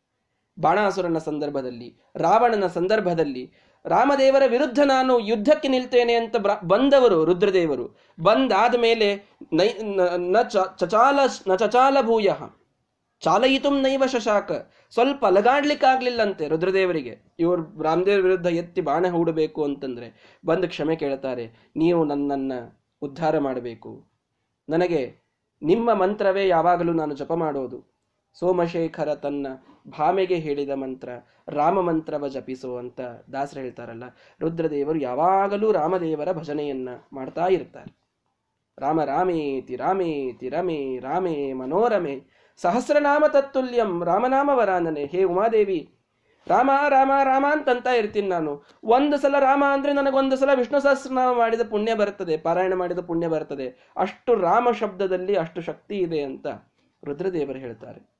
ಬಾಣಾಸುರನ ಸಂದರ್ಭದಲ್ಲಿ, ರಾವಣನ ಸಂದರ್ಭದಲ್ಲಿ ರಾಮದೇವರ ವಿರುದ್ಧ ನಾನು ಯುದ್ಧಕ್ಕೆ ನಿಲ್ತೇನೆ ಅಂತ ಬಂದವರು, ರುದ್ರದೇವರು. ಬಂದಾದ ಮೇಲೆ ನೈ, ನ ಚಚಾಲ ನ ಚಚಾಲ ಭೂಯ. ಚಾಲಯಿತು ನೈವ ಶಶಾಕ. ಸ್ವಲ್ಪ ಅಲಗಾಡ್ಲಿಕ್ಕಾಗ್ಲಿಲ್ಲಂತೆ ರುದ್ರದೇವರಿಗೆ. ಇವರು ರಾಮದೇವರ ವಿರುದ್ಧ ಎತ್ತಿ ಬಾಣ ಹೂಡಬೇಕು ಅಂತಂದ್ರೆ ಬಂದು ಕ್ಷಮೆ ಕೇಳ್ತಾರೆ. ನೀವು ನನ್ನನ್ನ ಉದ್ಧಾರ ಮಾಡಬೇಕು. ನನಗೆ ನಿಮ್ಮ ಮಂತ್ರವೇ ಯಾವಾಗಲೂ ನಾನು ಜಪ ಮಾಡೋದು. ಸೋಮಶೇಖರ ತನ್ನ ಭಾಮೆಗೆ ಹೇಳಿದ ಮಂತ್ರ, ರಾಮ ಮಂತ್ರವ ಜಪಿಸೋ ಅಂತ ದಾಸರು ಹೇಳ್ತಾರಲ್ಲ, ರುದ್ರದೇವರು ಯಾವಾಗಲೂ ರಾಮದೇವರ ಭಜನೆಯನ್ನ ಮಾಡ್ತಾ ಇರ್ತಾರೆ. ರಾಮ ರಾಮೇತಿ ರಾಮೇತಿ ರಮೇ, ರಾಮೇ ಮನೋರಮೆ, ಸಹಸ್ರನಾಮ ತತ್ತುಲ್ಯಂ ರಾಮನಾಮ ವರಾನನೆ ಹೇ ಉಮಾದೇವಿ, ರಾಮ ರಾಮ ರಾಮ ಅಂತಂತ ಇರ್ತೀನಿ ನಾನು. ಒಂದು ಸಲ ರಾಮ ಅಂದ್ರೆ ನನಗೊಂದು ಸಲ ವಿಷ್ಣು ಸಹಸ್ರನಾಮ ಮಾಡಿದ ಪುಣ್ಯ ಬರ್ತದೆ, ಪಾರಾಯಣ ಮಾಡಿದ ಪುಣ್ಯ ಬರ್ತದೆ. ಅಷ್ಟು ರಾಮ ಶಬ್ದದಲ್ಲಿ ಅಷ್ಟು ಶಕ್ತಿ ಇದೆ ಅಂತ ರುದ್ರದೇವರು ಹೇಳ್ತಾರೆ.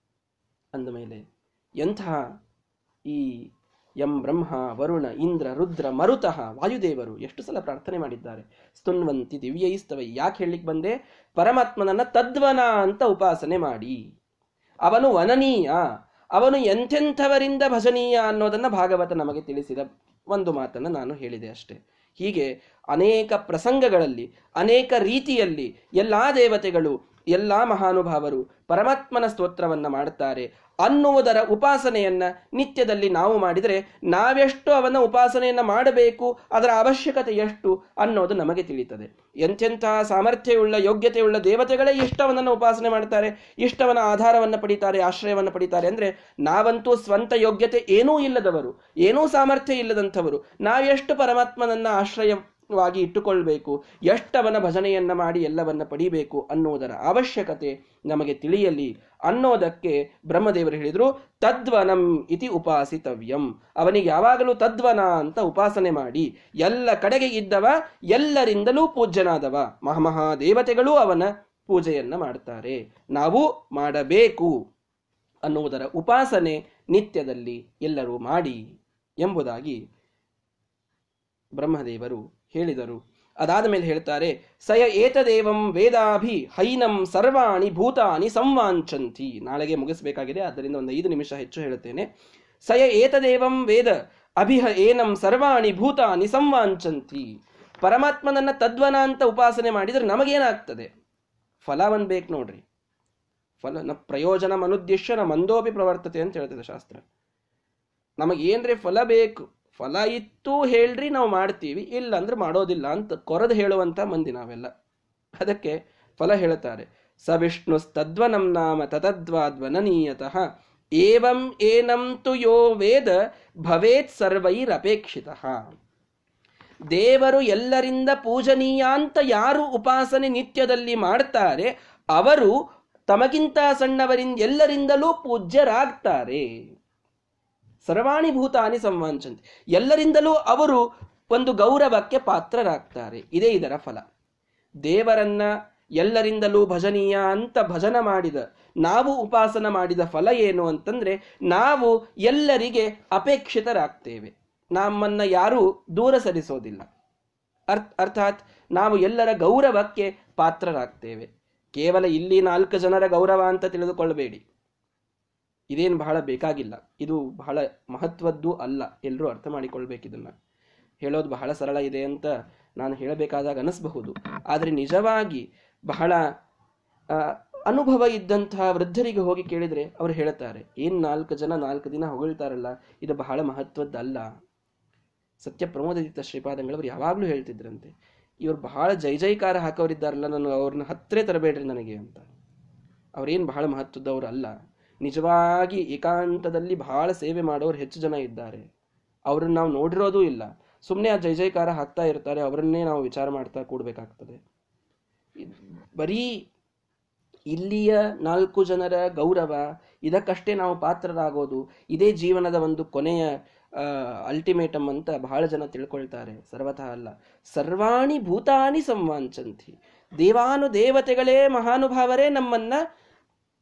ಅಂದಮೇಲೆ ಎಂತಹ ಈ ಎಂ ಬ್ರಹ್ಮ, ವರುಣ, ಇಂದ್ರ, ರುದ್ರ, ಮರುತಃ ವಾಯುದೇವರು ಎಷ್ಟು ಸಲ ಪ್ರಾರ್ಥನೆ ಮಾಡಿದ್ದಾರೆ? ಸ್ತುನ್ವಂತಿ ದಿವ್ಯೈಸ್ತವ ಯಾಕೆ ಹೇಳಲಿಕ್ಕೆ ಬಂದೆ? ಪರಮಾತ್ಮನನ್ನ ತದ್ವನ ಅಂತ ಉಪಾಸನೆ ಮಾಡಿ. ಅವನು ವನನೀಯ. ಅವನು ಎಂಥೆಂಥವರಿಂದ ಭಜನೀಯ ಅನ್ನೋದನ್ನ ಭಾಗವತ ನಮಗೆ ತಿಳಿಸಿದ ಒಂದು ಮಾತನ್ನು ನಾನು ಹೇಳಿದೆ ಅಷ್ಟೇ. ಹೀಗೆ ಅನೇಕ ಪ್ರಸಂಗಗಳಲ್ಲಿ, ಅನೇಕ ರೀತಿಯಲ್ಲಿ ಎಲ್ಲಾ ದೇವತೆಗಳು, ಎಲ್ಲಾ ಮಹಾನುಭಾವರು ಪರಮಾತ್ಮನ ಸ್ತೋತ್ರವನ್ನ ಮಾಡುತ್ತಾರೆ ಅನ್ನುವುದರ ಉಪಾಸನೆಯನ್ನ ನಿತ್ಯದಲ್ಲಿ ನಾವು ಮಾಡಿದರೆ ನಾವೆಷ್ಟು ಅವನ ಉಪಾಸನೆಯನ್ನ ಮಾಡಬೇಕು, ಅದರ ಅವಶ್ಯಕತೆ ಎಷ್ಟು ಅನ್ನೋದು ನಮಗೆ ತಿಳಿಯುತ್ತದೆ. ಎಂತೆಂತಹ ಸಾಮರ್ಥ್ಯವುಳ್ಳ, ಯೋಗ್ಯತೆಯುಳ್ಳ ದೇವತೆಗಳೇ ಇಷ್ಟವನನ್ನು ಉಪಾಸನೆ ಮಾಡ್ತಾರೆ, ಇಷ್ಟವನ ಆಧಾರವನ್ನು ಪಡಿತಾರೆ, ಆಶ್ರಯವನ್ನು ಪಡಿತಾರೆ ಅಂದರೆ ನಾವಂತೂ ಸ್ವಂತ ಯೋಗ್ಯತೆ ಏನೂ ಇಲ್ಲದವರು, ಏನೂ ಸಾಮರ್ಥ್ಯ ಇಲ್ಲದಂಥವರು, ನಾವೆಷ್ಟು ಪರಮಾತ್ಮನನ್ನ ಆಶ್ರಯ ವಾಗಿ ಇಟ್ಟುಕೊಳ್ಬೇಕು. ಎಷ್ಟವನ ಭಜನೆಯನ್ನು ಮಾಡಿ ಎಲ್ಲವನ್ನ ಪಡಿಬೇಕು ಅನ್ನೋದರ ಅವಶ್ಯಕತೆ ನಮಗೆ ತಿಳಿಯಲಿ ಅನ್ನೋದಕ್ಕೆ ಬ್ರಹ್ಮದೇವರು ಹೇಳಿದರು, ತದ್ವನಂ ಇತಿ ಉಪಾಸಿತವ್ಯಂ. ಅವನಿಗೆ ಯಾವಾಗಲೂ ತದ್ವನ ಅಂತ ಉಪಾಸನೆ ಮಾಡಿ, ಎಲ್ಲ ಕಡೆಗೆ ಇದ್ದವ, ಎಲ್ಲರಿಂದಲೂ ಪೂಜ್ಯನಾದವ. ಮಹಾಮಹಾದೇವತೆಗಳೂ ಅವನ ಪೂಜೆಯನ್ನ ಮಾಡ್ತಾರೆ. ನಾವು ಮಾಡಬೇಕು ಅನ್ನುವುದರ ಉಪಾಸನೆ ನಿತ್ಯದಲ್ಲಿ ಎಲ್ಲರೂ ಮಾಡಿ ಎಂಬುದಾಗಿ ಬ್ರಹ್ಮದೇವರು ಹೇಳಿದರು. ಅದಾದ ಮೇಲೆ ಹೇಳ್ತಾರೆ, ಸಯ ಏತದೇವಂ ವೇದಾಭಿ ಹೈನಂ ಸರ್ವಾಣಿ ಭೂತಾನಿ ಸಂವಾಂಚಂತಿ. ನಾಳೆಗೆ ಮುಗಿಸಬೇಕಾಗಿದೆ, ಆದ್ದರಿಂದ ಒಂದು ಐದು ನಿಮಿಷ ಹೆಚ್ಚು ಹೇಳುತ್ತೇನೆ. ಸಯ ಏತದೇವಂ ವೇದ ಅಭಿಹ ಏನಂ ಸರ್ವಾಣಿ ಭೂತಾನಿ ಸಂವಾಂಚಂತಿ. ಪರಮಾತ್ಮನನ್ನ ತದ್ವನ ಅಂತ ಉಪಾಸನೆ ಮಾಡಿದ್ರೆ ನಮಗೇನಾಗ್ತದೆ? ಫಲ ಒಂದು ಬೇಕು ನೋಡ್ರಿ. ಫಲ, ನ ಪ್ರಯೋಜನ ಮನುದ್ದಿಶ್ಯ ನ ಮಂದೋಪಿ ಪ್ರವರ್ತತೆ ಅಂತ ಹೇಳ್ತದೆ ಶಾಸ್ತ್ರ. ನಮಗೇನ್ರಿ ಫಲ ಬೇಕು? ಫಲ ಇತ್ತು ಹೇಳ್ರಿ, ನಾವು ಮಾಡ್ತೀವಿ ಇಲ್ಲ ಅಂದ್ರೆ ಮಾಡೋದಿಲ್ಲ ಅಂತ ಕೊರದು ಹೇಳುವಂತ ಮಂದಿ ನಾವೆಲ್ಲ. ಅದಕ್ಕೆ ಫಲ ಹೇಳುತ್ತಾರೆ ಸ ವಿಷ್ಣು ತದ್ವನಂ ನಾಮ ತತದ್ವಾದ್ವನನೀಯತಃ, ಏವಂ ಏನಂ ತು ಯೋ ವೇದ ಭವೇತ್ ಸರ್ವೈರಪೇಕ್ಷಿತ. ದೇವರು ಎಲ್ಲರಿಂದ ಪೂಜನೀಯ ಅಂತ ಯಾರು ಉಪಾಸನೆ ನಿತ್ಯದಲ್ಲಿ ಮಾಡ್ತಾರೆ, ಅವರು ತಮಗಿಂತ ಸಣ್ಣವರಿಂದ ಎಲ್ಲರಿಂದಲೂ ಪೂಜ್ಯರಾಗ್ತಾರೆ. ಸರ್ವಾಣಿ ಭೂತಾನಿ ಸಂವಾಂಚಂತಿ. ಎಲ್ಲರಿಂದಲೂ ಅವರು ಒಂದು ಗೌರವಕ್ಕೆ ಪಾತ್ರರಾಗ್ತಾರೆ. ಇದೇ ಇದರ ಫಲ. ದೇವರನ್ನ ಎಲ್ಲರಿಂದಲೂ ಭಜನೀಯ ಅಂತ ಭಜನ ಮಾಡಿದ, ನಾವು ಉಪಾಸನ ಮಾಡಿದ ಫಲ ಏನು ಅಂತಂದ್ರೆ, ನಾವು ಎಲ್ಲರಿಗೆ ಅಪೇಕ್ಷಿತರಾಗ್ತೇವೆ. ನಮ್ಮನ್ನ ಯಾರೂ ದೂರ ಸರಿಸೋದಿಲ್ಲ. ಅರ್ಥ, ಅರ್ಥಾತ್ ನಾವು ಎಲ್ಲರ ಗೌರವಕ್ಕೆ ಪಾತ್ರರಾಗ್ತೇವೆ. ಕೇವಲ ಇಲ್ಲಿ ನಾಲ್ಕು ಜನರ ಗೌರವ ಅಂತ ತಿಳಿದುಕೊಳ್ಳಬೇಡಿ ಇದೇನು ಬಹಳ ಬೇಕಾಗಿಲ್ಲ. ಇದು ಬಹಳ ಮಹತ್ವದ್ದು ಅಲ್ಲ. ಎಲ್ಲರೂ ಅರ್ಥ ಮಾಡಿಕೊಳ್ಬೇಕಿದನ್ನು ಹೇಳೋದು ಬಹಳ ಸರಳ ಇದೆ ಅಂತ ನಾನು ಹೇಳಬೇಕಾದಾಗ ಅನಿಸಬಹುದು. ಆದರೆ ನಿಜವಾಗಿ ಬಹಳ ಅನುಭವ ಇದ್ದಂತಹ ವೃದ್ಧರಿಗೆ ಹೋಗಿ ಕೇಳಿದರೆ ಅವರು ಹೇಳುತ್ತಾರೆ ಏನು ನಾಲ್ಕು ಜನ ನಾಲ್ಕು ದಿನ ಹೊಗಳ್ತಾರಲ್ಲ, ಇದು ಬಹಳ ಮಹತ್ವದ್ದಲ್ಲ. ಸತ್ಯ ಪ್ರಮೋದಿತ ಶ್ರೀಪಾದಂಗಳವರು ಯಾವಾಗಲೂ ಹೇಳ್ತಿದ್ರಂತೆ, ಇವರು ಬಹಳ ಜೈ ಜೈಕಾರ ಹಾಕೋರಿದ್ದಾರಲ್ಲ ನಾನು ಅವ್ರನ್ನ ಹತ್ತಿರ ತರಬೇಡ್ರಿ ನನಗೆ ಅಂತ. ಅವ್ರೇನು ಬಹಳ ಮಹತ್ವದವರು ಅಲ್ಲ. ನಿಜವಾಗಿ ಏಕಾಂತದಲ್ಲಿ ಬಹಳ ಸೇವೆ ಮಾಡೋರು ಹೆಚ್ಚು ಜನ ಇದ್ದಾರೆ. ಅವ್ರನ್ನ ನಾವು ನೋಡಿರೋದೂ ಇಲ್ಲ. ಸುಮ್ಮನೆ ಆ ಜೈ ಜೈಕಾರ ಹಾಕ್ತಾ ಇರ್ತಾರೆ, ಅವರನ್ನೇ ನಾವು ವಿಚಾರ ಮಾಡ್ತಾ ಕೂಡಬೇಕಾಗ್ತದೆ. ಬರೀ ಇಲ್ಲಿಯ ನಾಲ್ಕು ಜನರ ಗೌರವ, ಇದಕ್ಕಷ್ಟೇ ನಾವು ಪಾತ್ರರಾಗೋದು, ಇದೇ ಜೀವನದ ಒಂದು ಕೊನೆಯ ಅಲ್ಟಿಮೇಟಮ್ ಅಂತ ಬಹಳ ಜನ ತಿಳ್ಕೊಳ್ತಾರೆ. ಸರ್ವತಃ ಅಲ್ಲ. ಸರ್ವಾಣಿ ಭೂತಾನಿ ಸಂವಾಂಚಂತಿ. ದೇವಾನು ದೇವತೆಗಳೇ ಮಹಾನುಭಾವರೇ ನಮ್ಮನ್ನ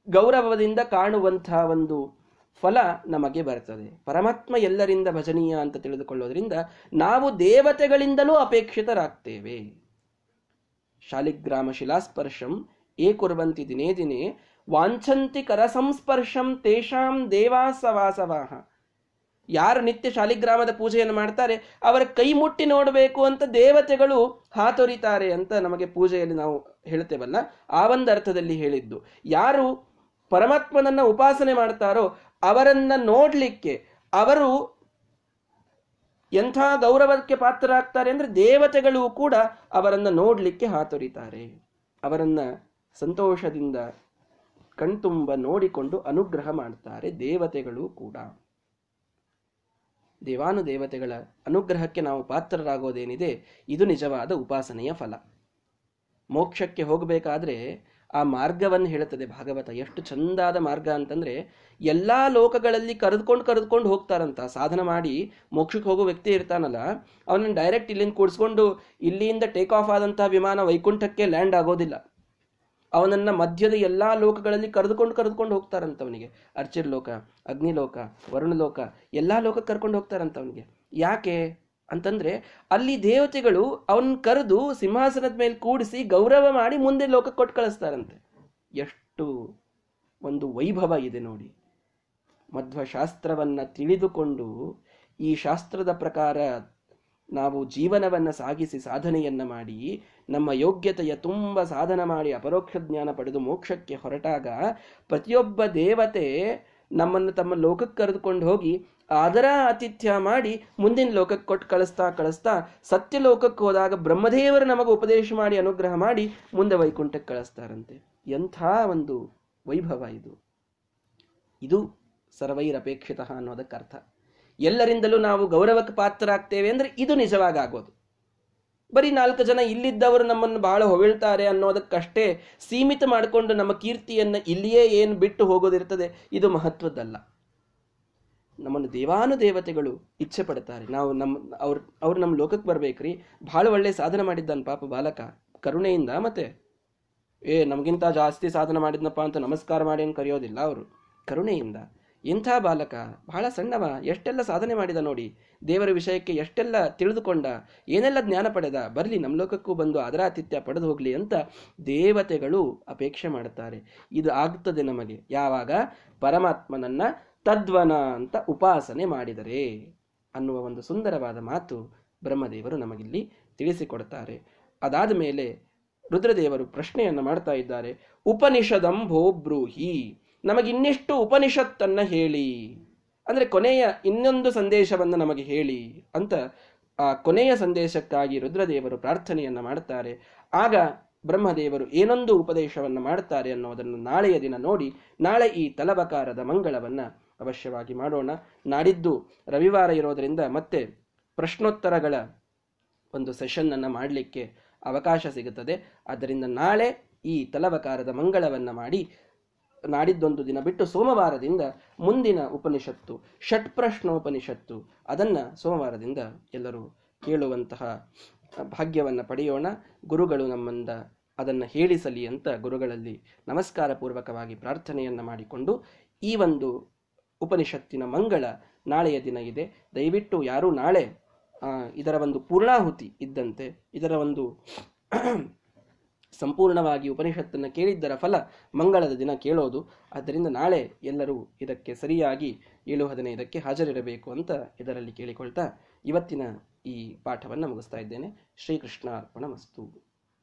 ಗೌರವದಿಂದ ಕಾಣುವಂತಹ ಒಂದು ಫಲ ನಮಗೆ ಬರ್ತದೆ. ಪರಮಾತ್ಮ ಎಲ್ಲರಿಂದ ಭಜನೀಯ ಅಂತ ತಿಳಿದುಕೊಳ್ಳೋದ್ರಿಂದ ನಾವು ದೇವತೆಗಳಿಂದಲೂ ಅಪೇಕ್ಷಿತರಾಗ್ತೇವೆ. ಶಾಲಿಗ್ರಾಮ ಶಿಲಾಸ್ಪರ್ಶಂ, ಏ ಕುರ್ವಂತಿ ದಿನೇ ದಿನೇ, ವಾಂಛಂತಿ ಕರ ಸಂಸ್ಪರ್ಶಂ ತೇಷಾಂ ದೇವಾಸವಾಸವಾಹ. ಯಾರು ನಿತ್ಯ ಶಾಲಿಗ್ರಾಮದ ಪೂಜೆಯನ್ನು ಮಾಡ್ತಾರೆ, ಅವರ ಕೈ ಮುಟ್ಟಿ ನೋಡಬೇಕು ಅಂತ ದೇವತೆಗಳು ಹಾತೊರಿತಾರೆ ಅಂತ ನಮಗೆ ಪೂಜೆಯಲ್ಲಿ ನಾವು ಹೇಳ್ತೇವಲ್ಲ ಆ ಒಂದು ಅರ್ಥದಲ್ಲಿ ಹೇಳಿದ್ದು. ಯಾರು ಪರಮಾತ್ಮನನ್ನ ಉಪಾಸನೆ ಮಾಡ್ತಾರೋ ಅವರನ್ನ ನೋಡ್ಲಿಕ್ಕೆ ಅವರು ಎಂಥ ಗೌರವಕ್ಕೆ ಪಾತ್ರರಾಗ್ತಾರೆ ಅಂದ್ರೆ ದೇವತೆಗಳು ಕೂಡ ಅವರನ್ನ ನೋಡ್ಲಿಕ್ಕೆ ಹಾತೊರಿತಾರೆ. ಅವರನ್ನ ಸಂತೋಷದಿಂದ ಕಣ್ತುಂಬ ನೋಡಿಕೊಂಡು ಅನುಗ್ರಹ ಮಾಡ್ತಾರೆ ದೇವತೆಗಳು ಕೂಡ. ದೇವಾನು ದೇವತೆಗಳ ಅನುಗ್ರಹಕ್ಕೆ ನಾವು ಪಾತ್ರರಾಗೋದೇನಿದೆ, ಇದು ನಿಜವಾದ ಉಪಾಸನೆಯ ಫಲ. ಮೋಕ್ಷಕ್ಕೆ ಹೋಗಬೇಕಾದ್ರೆ ಆ ಮಾರ್ಗವನ್ನು ಹೇಳುತ್ತದೆ. ಭಾಗವತ ಎಷ್ಟು ಚಂದಾದ ಮಾರ್ಗ ಅಂತಂದ್ರೆ, ಎಲ್ಲ ಲೋಕಗಳಲ್ಲಿ ಕರೆದುಕೊಂಡು ಕರೆದುಕೊಂಡು ಹೋಗ್ತಾರಂತ. ಸಾಧನ ಮಾಡಿ ಮೋಕ್ಷಕ್ಕೆ ಹೋಗೋ ವ್ಯಕ್ತಿ ಇರ್ತಾನಲ್ಲ, ಅವನನ್ನು ಡೈರೆಕ್ಟ್ ಇಲ್ಲಿಂದ ಕೂಡಿಸ್ಕೊಂಡು ಇಲ್ಲಿಂದ ಟೇಕ್ ಆಫ್ ಆದಂತಹ ವಿಮಾನ ವೈಕುಂಠಕ್ಕೆ ಲ್ಯಾಂಡ್ ಆಗೋದಿಲ್ಲ. ಅವನನ್ನ ಮಧ್ಯದ ಎಲ್ಲ ಲೋಕಗಳಲ್ಲಿ ಕರೆದುಕೊಂಡು ಕರೆದುಕೊಂಡು ಹೋಗ್ತಾರಂತ ಅವನಿಗೆ. ಅರ್ಚಿರ್ ಲೋಕ ಅಗ್ನಿಲೋಕ, ವರುಣಲೋಕ, ಎಲ್ಲ ಲೋಕ ಕರ್ಕೊಂಡು ಹೋಗ್ತಾರಂತ ಅವನಿಗೆ. ಯಾಕೆ? ಅಂತಂದ್ರೆ ಅಲ್ಲಿ ದೇವತೆಗಳು ಅವನ್ ಕರೆದು ಸಿಂಹಾಸನದ ಮೇಲೆ ಕೂಡಿಸಿ ಗೌರವ ಮಾಡಿ ಮುಂದೆ ಲೋಕ ಕೊಟ್ಟು ಕಳಿಸ್ತಾರಂತೆ. ಎಷ್ಟು ಒಂದು ವೈಭವ ಇದೆ ನೋಡಿ. ಮಧ್ವ ಶಾಸ್ತ್ರವನ್ನ ತಿಳಿದುಕೊಂಡು ಈ ಶಾಸ್ತ್ರದ ಪ್ರಕಾರ ನಾವು ಜೀವನವನ್ನು ಸಾಗಿಸಿ ಸಾಧನೆಯನ್ನ ಮಾಡಿ ನಮ್ಮ ಯೋಗ್ಯತೆಯ ತುಂಬ ಸಾಧನ ಮಾಡಿ ಅಪರೋಕ್ಷ ಜ್ಞಾನ ಪಡೆದು ಮೋಕ್ಷಕ್ಕೆ ಹೊರಟಾಗ ಪ್ರತಿಯೊಬ್ಬ ದೇವತೆ ನಮ್ಮನ್ನು ತಮ್ಮ ಲೋಕಕ್ಕೆ ಕರೆದುಕೊಂಡು ಹೋಗಿ ಅದರ ಆತಿಥ್ಯ ಮಾಡಿ ಮುಂದಿನ ಲೋಕಕ್ಕೆ ಕೊಟ್ಟು ಕಳಿಸ್ತಾ ಕಳಿಸ್ತಾ ಸತ್ಯ ಲೋಕಕ್ಕೆ ಹೋದಾಗ ಬ್ರಹ್ಮದೇವರು ನಮಗೆ ಉಪದೇಶ ಮಾಡಿ ಅನುಗ್ರಹ ಮಾಡಿ ಮುಂದೆ ವೈಕುಂಠಕ್ಕೆ ಕಳಿಸ್ತಾರಂತೆ. ಎಂಥ ಒಂದು ವೈಭವ ಇದು. ಇದು ಸರ್ವೈರಪೇಕ್ಷಿತ ಅನ್ನೋದಕ್ಕೆ ಅರ್ಥ. ಎಲ್ಲರಿಂದಲೂ ನಾವು ಗೌರವಕ್ಕೆ ಪಾತ್ರರಾಗ್ತೇವೆ ಅಂದರೆ ಇದು ನಿಜವಾಗಿ ಆಗೋದು. ಬರೀ ನಾಲ್ಕು ಜನ ಇಲ್ಲಿದ್ದವರು ನಮ್ಮನ್ನು ಬಹಳ ಹೊಗಳ್ತಾರೆ ಅನ್ನೋದಕ್ಕಷ್ಟೇ ಸೀಮಿತ ಮಾಡಿಕೊಂಡು ನಮ್ಮ ಕೀರ್ತಿಯನ್ನು ಇಲ್ಲಿಯೇ ಏನು ಬಿಟ್ಟು ಹೋಗೋದಿರ್ತದೆ ಇದು ಮಹತ್ವದ್ದಲ್ಲ. ನಮ್ಮನ್ನು ದೇವಾನು ದೇವತೆಗಳು ಇಚ್ಛೆ ಪಡ್ತಾರೆ. ನಾವು ನಮ್ಮ, ಅವ್ರ, ಅವ್ರು ನಮ್ಮ ಲೋಕಕ್ಕೆ ಬರ್ಬೇಕ್ರಿ. ಭಾಳ ಒಳ್ಳೆ ಸಾಧನೆ ಮಾಡಿದ್ದಾನ ಪಾಪ ಬಾಲಕ. ಕರುಣೆಯಿಂದ ಮತ್ತೆ, ಏ, ನಮಗಿಂತ ಜಾಸ್ತಿ ಸಾಧನೆ ಮಾಡಿದ್ನಪ್ಪ ಅಂತ ನಮಸ್ಕಾರ ಮಾಡಿ ಅಂತ ಕರೆಯೋದಿಲ್ಲ ಅವರು. ಕರುಣೆಯಿಂದ. ಇಂಥ ಬಾಲಕ ಬಹಳ ಸಣ್ಣವ, ಎಷ್ಟೆಲ್ಲ ಸಾಧನೆ ಮಾಡಿದ ನೋಡಿ, ದೇವರ ವಿಷಯಕ್ಕೆ ಎಷ್ಟೆಲ್ಲ ತಿಳಿದುಕೊಂಡ, ಏನೆಲ್ಲ ಜ್ಞಾನ ಪಡೆದ, ಬರಲಿ ನಮ್ಮ ಲೋಕಕ್ಕೂ ಬಂದು ಅದರ ಆತಿಥ್ಯ ಪಡೆದು ಹೋಗಲಿ ಅಂತ ದೇವತೆಗಳು ಅಪೇಕ್ಷೆ ಮಾಡುತ್ತಾರೆ. ಇದು ಆಗ್ತದೆ ನಮಗೆ. ಯಾವಾಗ? ಪರಮಾತ್ಮನನ್ನ ತದ್ವನ ಅಂತ ಉಪಾಸನೆ ಮಾಡಿದರೆ ಅನ್ನುವ ಒಂದು ಸುಂದರವಾದ ಮಾತು ಬ್ರಹ್ಮದೇವರು ನಮಗಿಲ್ಲಿ ತಿಳಿಸಿಕೊಡ್ತಾರೆ ಅದಾದ ಮೇಲೆ ರುದ್ರದೇವರು ಪ್ರಶ್ನೆಯನ್ನು ಮಾಡ್ತಾ ಇದ್ದಾರೆ. ಉಪನಿಷದಂಭೋ ಬ್ರೂಹಿ. ನಮಗಿನ್ನೆಷ್ಟು ಉಪನಿಷತ್ತನ್ನು ಹೇಳಿ. ಅಂದರೆ ಕೊನೆಯ ಇನ್ನೊಂದು ಸಂದೇಶವನ್ನು ನಮಗೆ ಹೇಳಿ ಅಂತ ಆ ಕೊನೆಯ ಸಂದೇಶಕ್ಕಾಗಿ ರುದ್ರದೇವರು ಪ್ರಾರ್ಥನೆಯನ್ನು ಮಾಡ್ತಾರೆ ಆಗ ಬ್ರಹ್ಮದೇವರು ಏನೊಂದು ಉಪದೇಶವನ್ನು ಮಾಡ್ತಾರೆ ಅನ್ನೋದನ್ನು ನಾಳೆಯ ದಿನ ನೋಡಿ, ನಾಳೆ ಈ ತಲಬಕಾರದ ಮಂಗಳವನ್ನು ಅವಶ್ಯವಾಗಿ ಮಾಡೋಣ. ನಾಡಿದ್ದು ರವಿವಾರ ಇರೋದರಿಂದ ಮತ್ತೆ ಪ್ರಶ್ನೋತ್ತರಗಳ ಒಂದು ಸೆಷನ್ನನ್ನು ಮಾಡಲಿಕ್ಕೆ ಅವಕಾಶ ಸಿಗುತ್ತದೆ. ಆದ್ದರಿಂದ ನಾಳೆ ಈ ತಲವಕಾರದ ಮಂಗಳವನ್ನು ಮಾಡಿ ನಾಡಿದ್ದೊಂದು ದಿನ ಬಿಟ್ಟು ಸೋಮವಾರದಿಂದ ಮುಂದಿನ ಉಪನಿಷತ್ತು, ಷಟ್ ಪ್ರಶ್ನೋಪನಿಷತ್ತು, ಅದನ್ನು ಸೋಮವಾರದಿಂದ ಎಲ್ಲರೂ ಕೇಳುವಂತಹ ಭಾಗ್ಯವನ್ನು ಪಡೆಯೋಣ. ಗುರುಗಳು ನಮ್ಮಿಂದ ಅದನ್ನು ಹೇಳಿಸಲಿ ಅಂತ ಗುರುಗಳಲ್ಲಿ ನಮಸ್ಕಾರ ಪೂರ್ವಕವಾಗಿ ಪ್ರಾರ್ಥನೆಯನ್ನು ಮಾಡಿಕೊಂಡು ಈ ಒಂದು ಉಪನಿಷತ್ತಿನ ಮಂಗಳ ನಾಳೆಯ ದಿನ ಇದೆ. ದಯವಿಟ್ಟು ಯಾರು ನಾಳೆ ಇದರ ಒಂದು ಪೂರ್ಣಾಹುತಿ ಇದ್ದಂತೆ, ಇದರ ಒಂದು ಸಂಪೂರ್ಣವಾಗಿ ಉಪನಿಷತ್ತನ್ನು ಕೇಳಿದ್ದರ ಫಲ ಮಂಗಳದ ದಿನ ಕೇಳೋದು. ಆದ್ದರಿಂದ ನಾಳೆ ಎಲ್ಲರೂ ಇದಕ್ಕೆ ಸರಿಯಾಗಿ ಏಳು ಹದಿನೈದಕ್ಕೆ ಹಾಜರಿರಬೇಕು ಅಂತ ಇದರಲ್ಲಿ ಕೇಳಿಕೊಳ್ತಾ ಇವತ್ತಿನ ಈ ಪಾಠವನ್ನು ಮುಗಿಸ್ತಾ ಇದ್ದೇನೆ. ಶ್ರೀಕೃಷ್ಣ ಮಸ್ತು